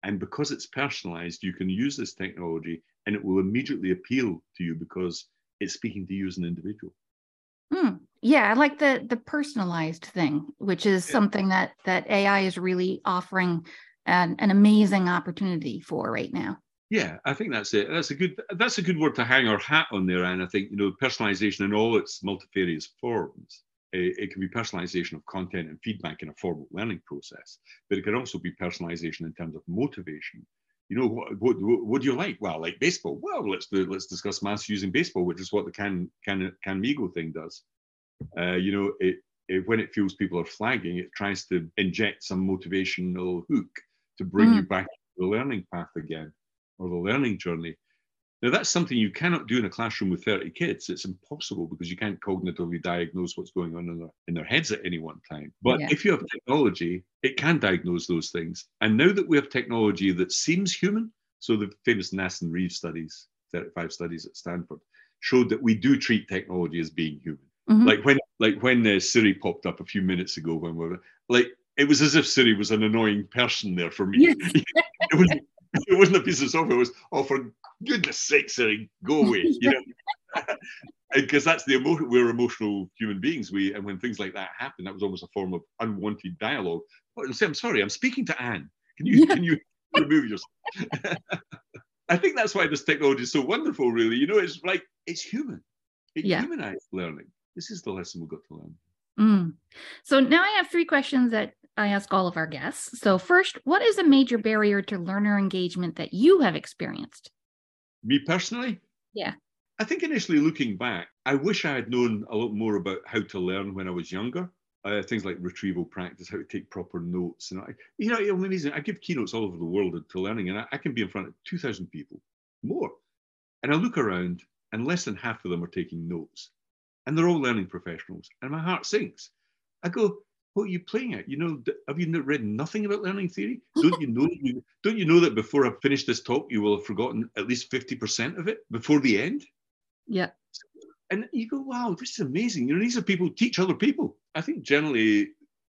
And because it's personalized, you can use this technology and it will immediately appeal to you because it's speaking to you as an individual. Mm, yeah, I like the the personalized thing, which is yeah. something that that AI is really offering an, an amazing opportunity for right now. Yeah, I think that's it. That's a good that's a good word to hang our hat on there. And I think you know personalization in all its multifarious forms. It, it, can be personalization of content and feedback in a formal learning process, but it can also be personalization in terms of motivation. You know what, what, what do you like? Well, I like baseball. Well, let's do let's discuss maths using baseball, which is what the can can Khanmigo thing does. Uh, you know, it, it, when it feels people are flagging, it tries to inject some motivational hook to bring mm. you back to the learning path again or the learning journey. Now, that's something you cannot do in a classroom with 30 kids. It's impossible because you can't cognitively diagnose what's going on in their, in their heads at any one time. But yeah. if you have technology, it can diagnose those things. And now that we have technology that seems human, so the famous Nass and Reeves studies, 35 studies at Stanford, showed that we do treat technology as being human. Mm-hmm. Like when, like when uh, Siri popped up a few minutes ago, when we were like, it was as if Siri was an annoying person there for me. Yes. it was it wasn't a piece of software. It was, oh, for goodness sake, Siri, go away. You know, because that's the emotion. We're emotional human beings. We and when things like that happen, that was almost a form of unwanted dialogue. But say, I'm sorry, I'm speaking to Anne. Can you can you remove yourself? I think that's why this technology is so wonderful. Really, you know, it's like it's human. It yeah. humanized learning. This is the lesson we've got to learn. Mm. So now I have three questions that I ask all of our guests. So, first, what is a major barrier to learner engagement that you have experienced? Me personally? Yeah. I think initially looking back, I wish I had known a lot more about how to learn when I was younger. Uh, things like retrieval practice, how to take proper notes, and I, you know, it's amazing. I give keynotes all over the world to learning, and I, I can be in front of two thousand people, more, and I look around, and less than half of them are taking notes, and they're all learning professionals, and my heart sinks. I go, what are you playing at? You know, have you read nothing about learning theory? Don't you know? don't you know that before I finish this talk, you will have forgotten at least fifty percent of it before the end? Yeah. And you go, wow, this is amazing. You know, these are people who teach other people. I think generally,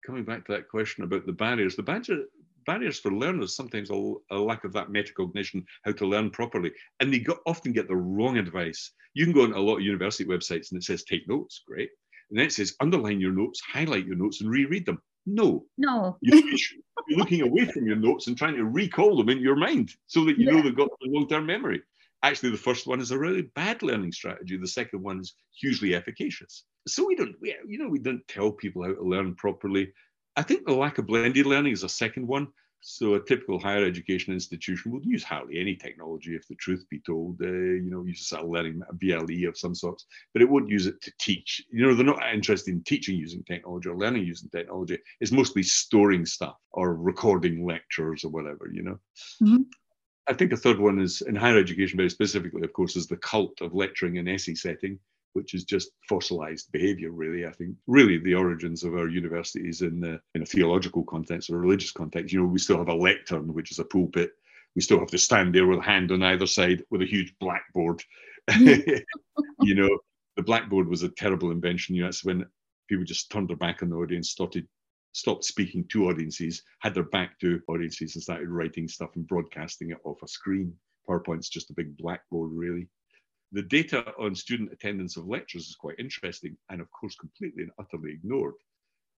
coming back to that question about the barriers, the barrier, barriers for learners sometimes a, a, lack of that metacognition, how to learn properly, and they got, often get the wrong advice. You can go on a lot of university websites and it says take notes, great and then it says underline your notes, highlight your notes, and reread them. No. No. You're, you're looking away from your notes and trying to recall them in your mind so that you yeah. know they've got the long term memory. Actually, the first one is a really bad learning strategy. The second one is hugely efficacious. So we don't, we, you know, we don't tell people how to learn properly. I think the lack of blended learning is a second one. So a typical higher education institution would use hardly any technology, if the truth be told. Uh, you know, use a learning a VLE of some sorts, but it won't use it to teach. You know, they're not interested in teaching using technology or learning using technology. It's mostly storing stuff or recording lectures or whatever. You know. Mm-hmm. I think a third one is in higher education, very specifically, of course, is the cult of lecturing in essay setting which is just fossilized behavior, really. I think really the origins of our universities in, the, in a theological context or a religious context. You know, we still have a lectern, which is a pulpit. We still have to stand there with a hand on either side with a huge blackboard. Mm. you know, the blackboard was a terrible invention. You know, that's when people just turned their back on the audience, started stopped speaking to audiences, had their back to audiences, and started writing stuff and broadcasting it off a screen. PowerPoint's just a big blackboard, really. The data on student attendance of lectures is quite interesting and, of course, completely and utterly ignored.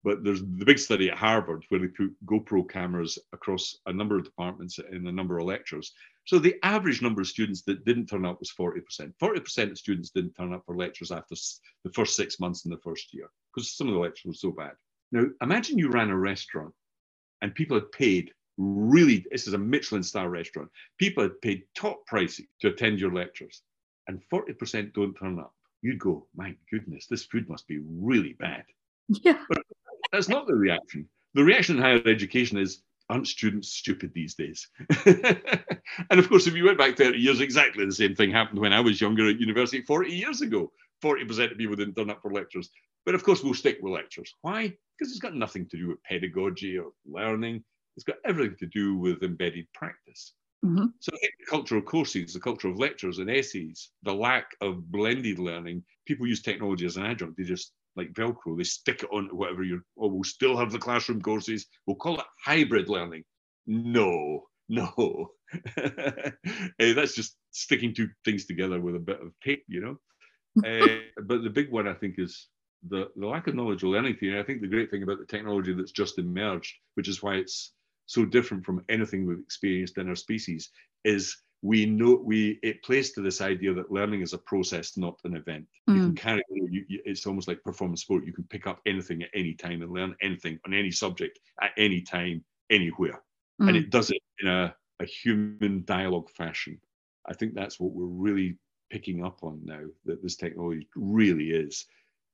But there's the big study at Harvard where they put GoPro cameras across a number of departments in a number of lectures. So the average number of students that didn't turn up was 40%. 40% of students didn't turn up for lectures after the first six months in the first year because some of the lectures were so bad. Now, imagine you ran a restaurant and people had paid really, this is a Michelin star restaurant, people had paid top prices to attend your lectures and 40% don't turn up, you'd go, my goodness, this food must be really bad. Yeah. But that's not the reaction. The reaction in higher education is, aren't students stupid these days? and of course, if you went back 30 years, exactly the same thing happened when I was younger at university 40 years ago. 40% of people didn't turn up for lectures. But of course, we'll stick with lectures. Why? Because it's got nothing to do with pedagogy or learning. It's got everything to do with embedded practice. Mm-hmm. So the cultural courses, the culture of lectures and essays, the lack of blended learning, people use technology as an adjunct. They just like Velcro. They stick it onto whatever you're, oh, we'll still have the classroom courses. We'll call it hybrid learning. No, no. hey, that's just sticking two things together with a bit of tape, you know? uh, but the big one, I think, is the, the lack of knowledge of learning theory. I think the great thing about the technology that's just emerged, which is why it's so different from anything we've experienced in our species, is we know we it plays to this idea that learning is a process, not an event. Mm. You can mm. carry you, you, it's almost like performance sport. You can pick up anything at any time and learn anything on any subject at any time, anywhere, mm. and it does it in a, a human dialogue fashion. I think that's what we're really picking up on now. That this technology really is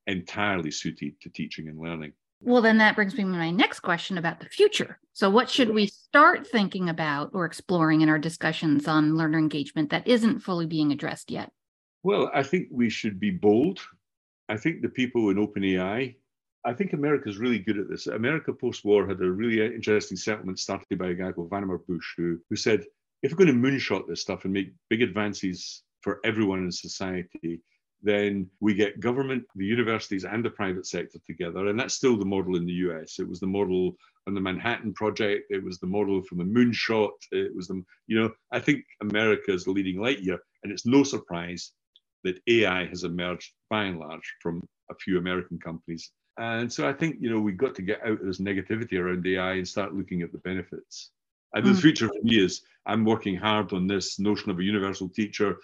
entirely suited to teaching and learning. Well, then that brings me to my next question about the future. So, what should we start thinking about or exploring in our discussions on learner engagement that isn't fully being addressed yet? Well, I think we should be bold. I think the people in OpenAI, I think America is really good at this. America post war had a really interesting settlement started by a guy called Vannevar Bush, who, who said, if we're going to moonshot this stuff and make big advances for everyone in society, then we get government, the universities, and the private sector together. And that's still the model in the US. It was the model on the Manhattan Project. It was the model from the moonshot. It was the, you know, I think America is the leading light year. And it's no surprise that AI has emerged by and large from a few American companies. And so I think, you know, we've got to get out of this negativity around AI and start looking at the benefits. And the hmm. future for me is I'm working hard on this notion of a universal teacher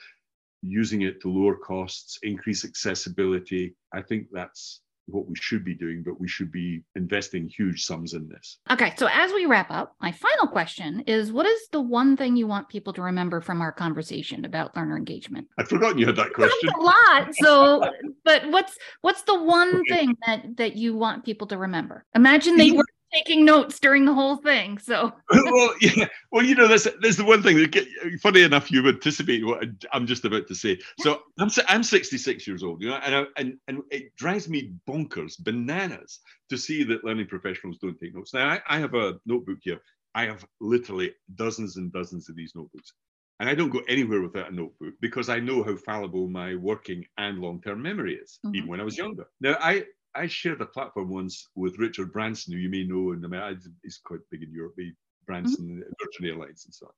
using it to lower costs, increase accessibility. I think that's what we should be doing, but we should be investing huge sums in this. Okay, so as we wrap up, my final question is what is the one thing you want people to remember from our conversation about learner engagement? I'd forgotten you had that question. That's a lot. So, but what's what's the one okay. thing that that you want people to remember? Imagine they were taking notes during the whole thing. So well, yeah. Well, you know, there's there's the one thing that get, funny enough, you anticipate what I'm just about to say. So I'm I'm 66 years old, you know, and I, and and it drives me bonkers, bananas, to see that learning professionals don't take notes. Now I, I have a notebook here. I have literally dozens and dozens of these notebooks. And I don't go anywhere without a notebook because I know how fallible my working and long term memory is, mm-hmm. even when I was younger. Now, I, I shared a platform once with Richard Branson, who you may know, and I mean, he's quite big in Europe, Branson, mm-hmm. Virgin Airlines, and so on.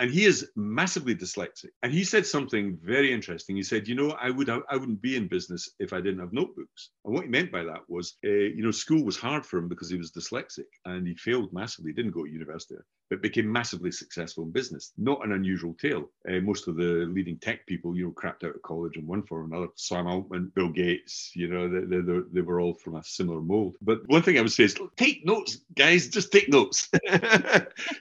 And he is massively dyslexic. And he said something very interesting. He said you know i would i wouldn't be in business if i didn't have notebooks. And what he meant by that was uh, you know school was hard for him because he was dyslexic and he failed massively. He didn't go to university but became massively successful in business. Not an unusual tale. Uh, most of the leading tech people you know crapped out of college in one form or another. Sam altman bill gates you know they, they, they were all from a similar mold. But one thing i would say is take notes guys just take notes.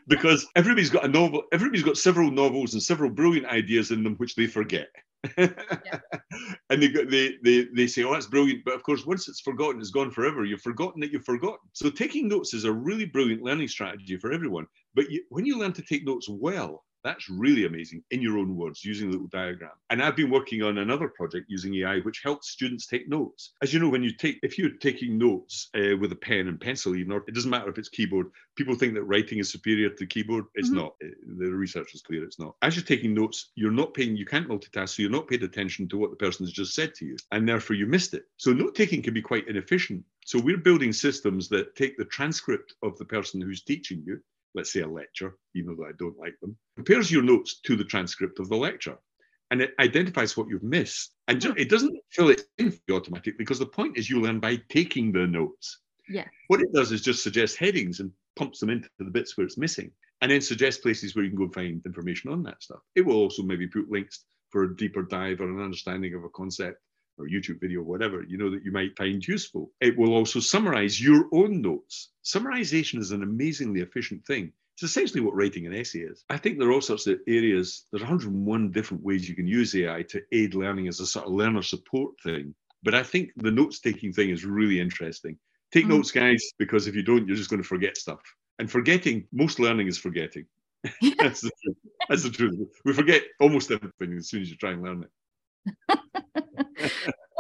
Because everybody's got a novel everybody's got several novels and several brilliant ideas in them which they forget. yeah. And they, they, they, they say, oh, that's brilliant. But of course, once it's forgotten, it's gone forever. You've forgotten that you've forgotten. So taking notes is a really brilliant learning strategy for everyone. But you, when you learn to take notes well, that's really amazing in your own words, using a little diagram. And I've been working on another project using AI, which helps students take notes. As you know, when you take, if you're taking notes uh, with a pen and pencil, even, or it doesn't matter if it's keyboard, people think that writing is superior to keyboard. It's mm-hmm. not. Uh, the research is clear it's not. As you're taking notes, you're not paying, you can't multitask, so you're not paying attention to what the person has just said to you, and therefore you missed it. So note taking can be quite inefficient. So we're building systems that take the transcript of the person who's teaching you let's say a lecture, even though I don't like them, compares your notes to the transcript of the lecture and it identifies what you've missed. And just, hmm. it doesn't fill it in for you automatically because the point is you learn by taking the notes. Yeah. What it does is just suggest headings and pumps them into the bits where it's missing and then suggest places where you can go and find information on that stuff. It will also maybe put links for a deeper dive or an understanding of a concept or YouTube video, whatever, you know, that you might find useful. It will also summarize your own notes. Summarization is an amazingly efficient thing. It's essentially what writing an essay is. I think there are all sorts of areas, there's 101 different ways you can use AI to aid learning as a sort of learner support thing. But I think the notes taking thing is really interesting. Take mm. notes, guys, because if you don't, you're just going to forget stuff. And forgetting, most learning is forgetting. That's the truth. That's the truth. We forget almost everything as soon as you try and learn it.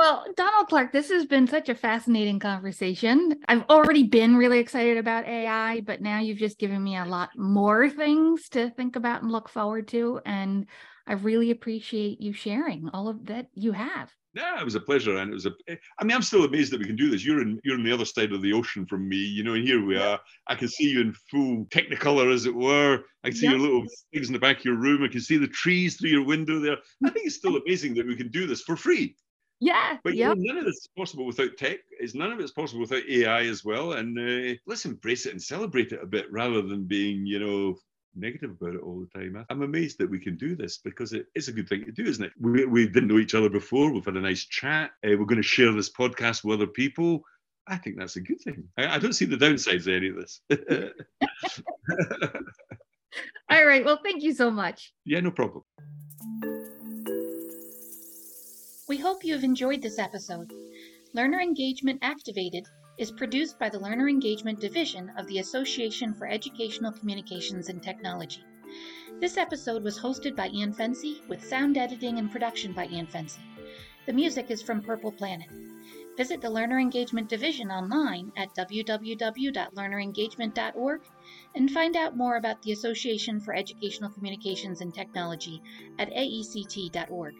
well, Donald Clark, this has been such a fascinating conversation. I've already been really excited about AI, but now you've just given me a lot more things to think about and look forward to. And I really appreciate you sharing all of that you have. Yeah, it was a pleasure, and it was a. I mean, I'm still amazed that we can do this. You're in you're on the other side of the ocean from me, you know, and here we are. I can see you in full Technicolor, as it were. I can see your little things in the back of your room. I can see the trees through your window there. I think it's still amazing that we can do this for free. Yeah, but yep. you know, none of this is possible without tech. It's none of it's possible without AI as well. And uh, let's embrace it and celebrate it a bit rather than being, you know, negative about it all the time. I'm amazed that we can do this because it is a good thing to do, isn't it? We, we didn't know each other before. We've had a nice chat. Uh, we're going to share this podcast with other people. I think that's a good thing. I, I don't see the downsides of any of this. all right. Well, thank you so much. Yeah, no problem. We hope you have enjoyed this episode. Learner Engagement Activated is produced by the Learner Engagement Division of the Association for Educational Communications and Technology. This episode was hosted by Ian Fency with sound editing and production by Ian Fency. The music is from Purple Planet. Visit the Learner Engagement Division online at www.learnerengagement.org and find out more about the Association for Educational Communications and Technology at aect.org.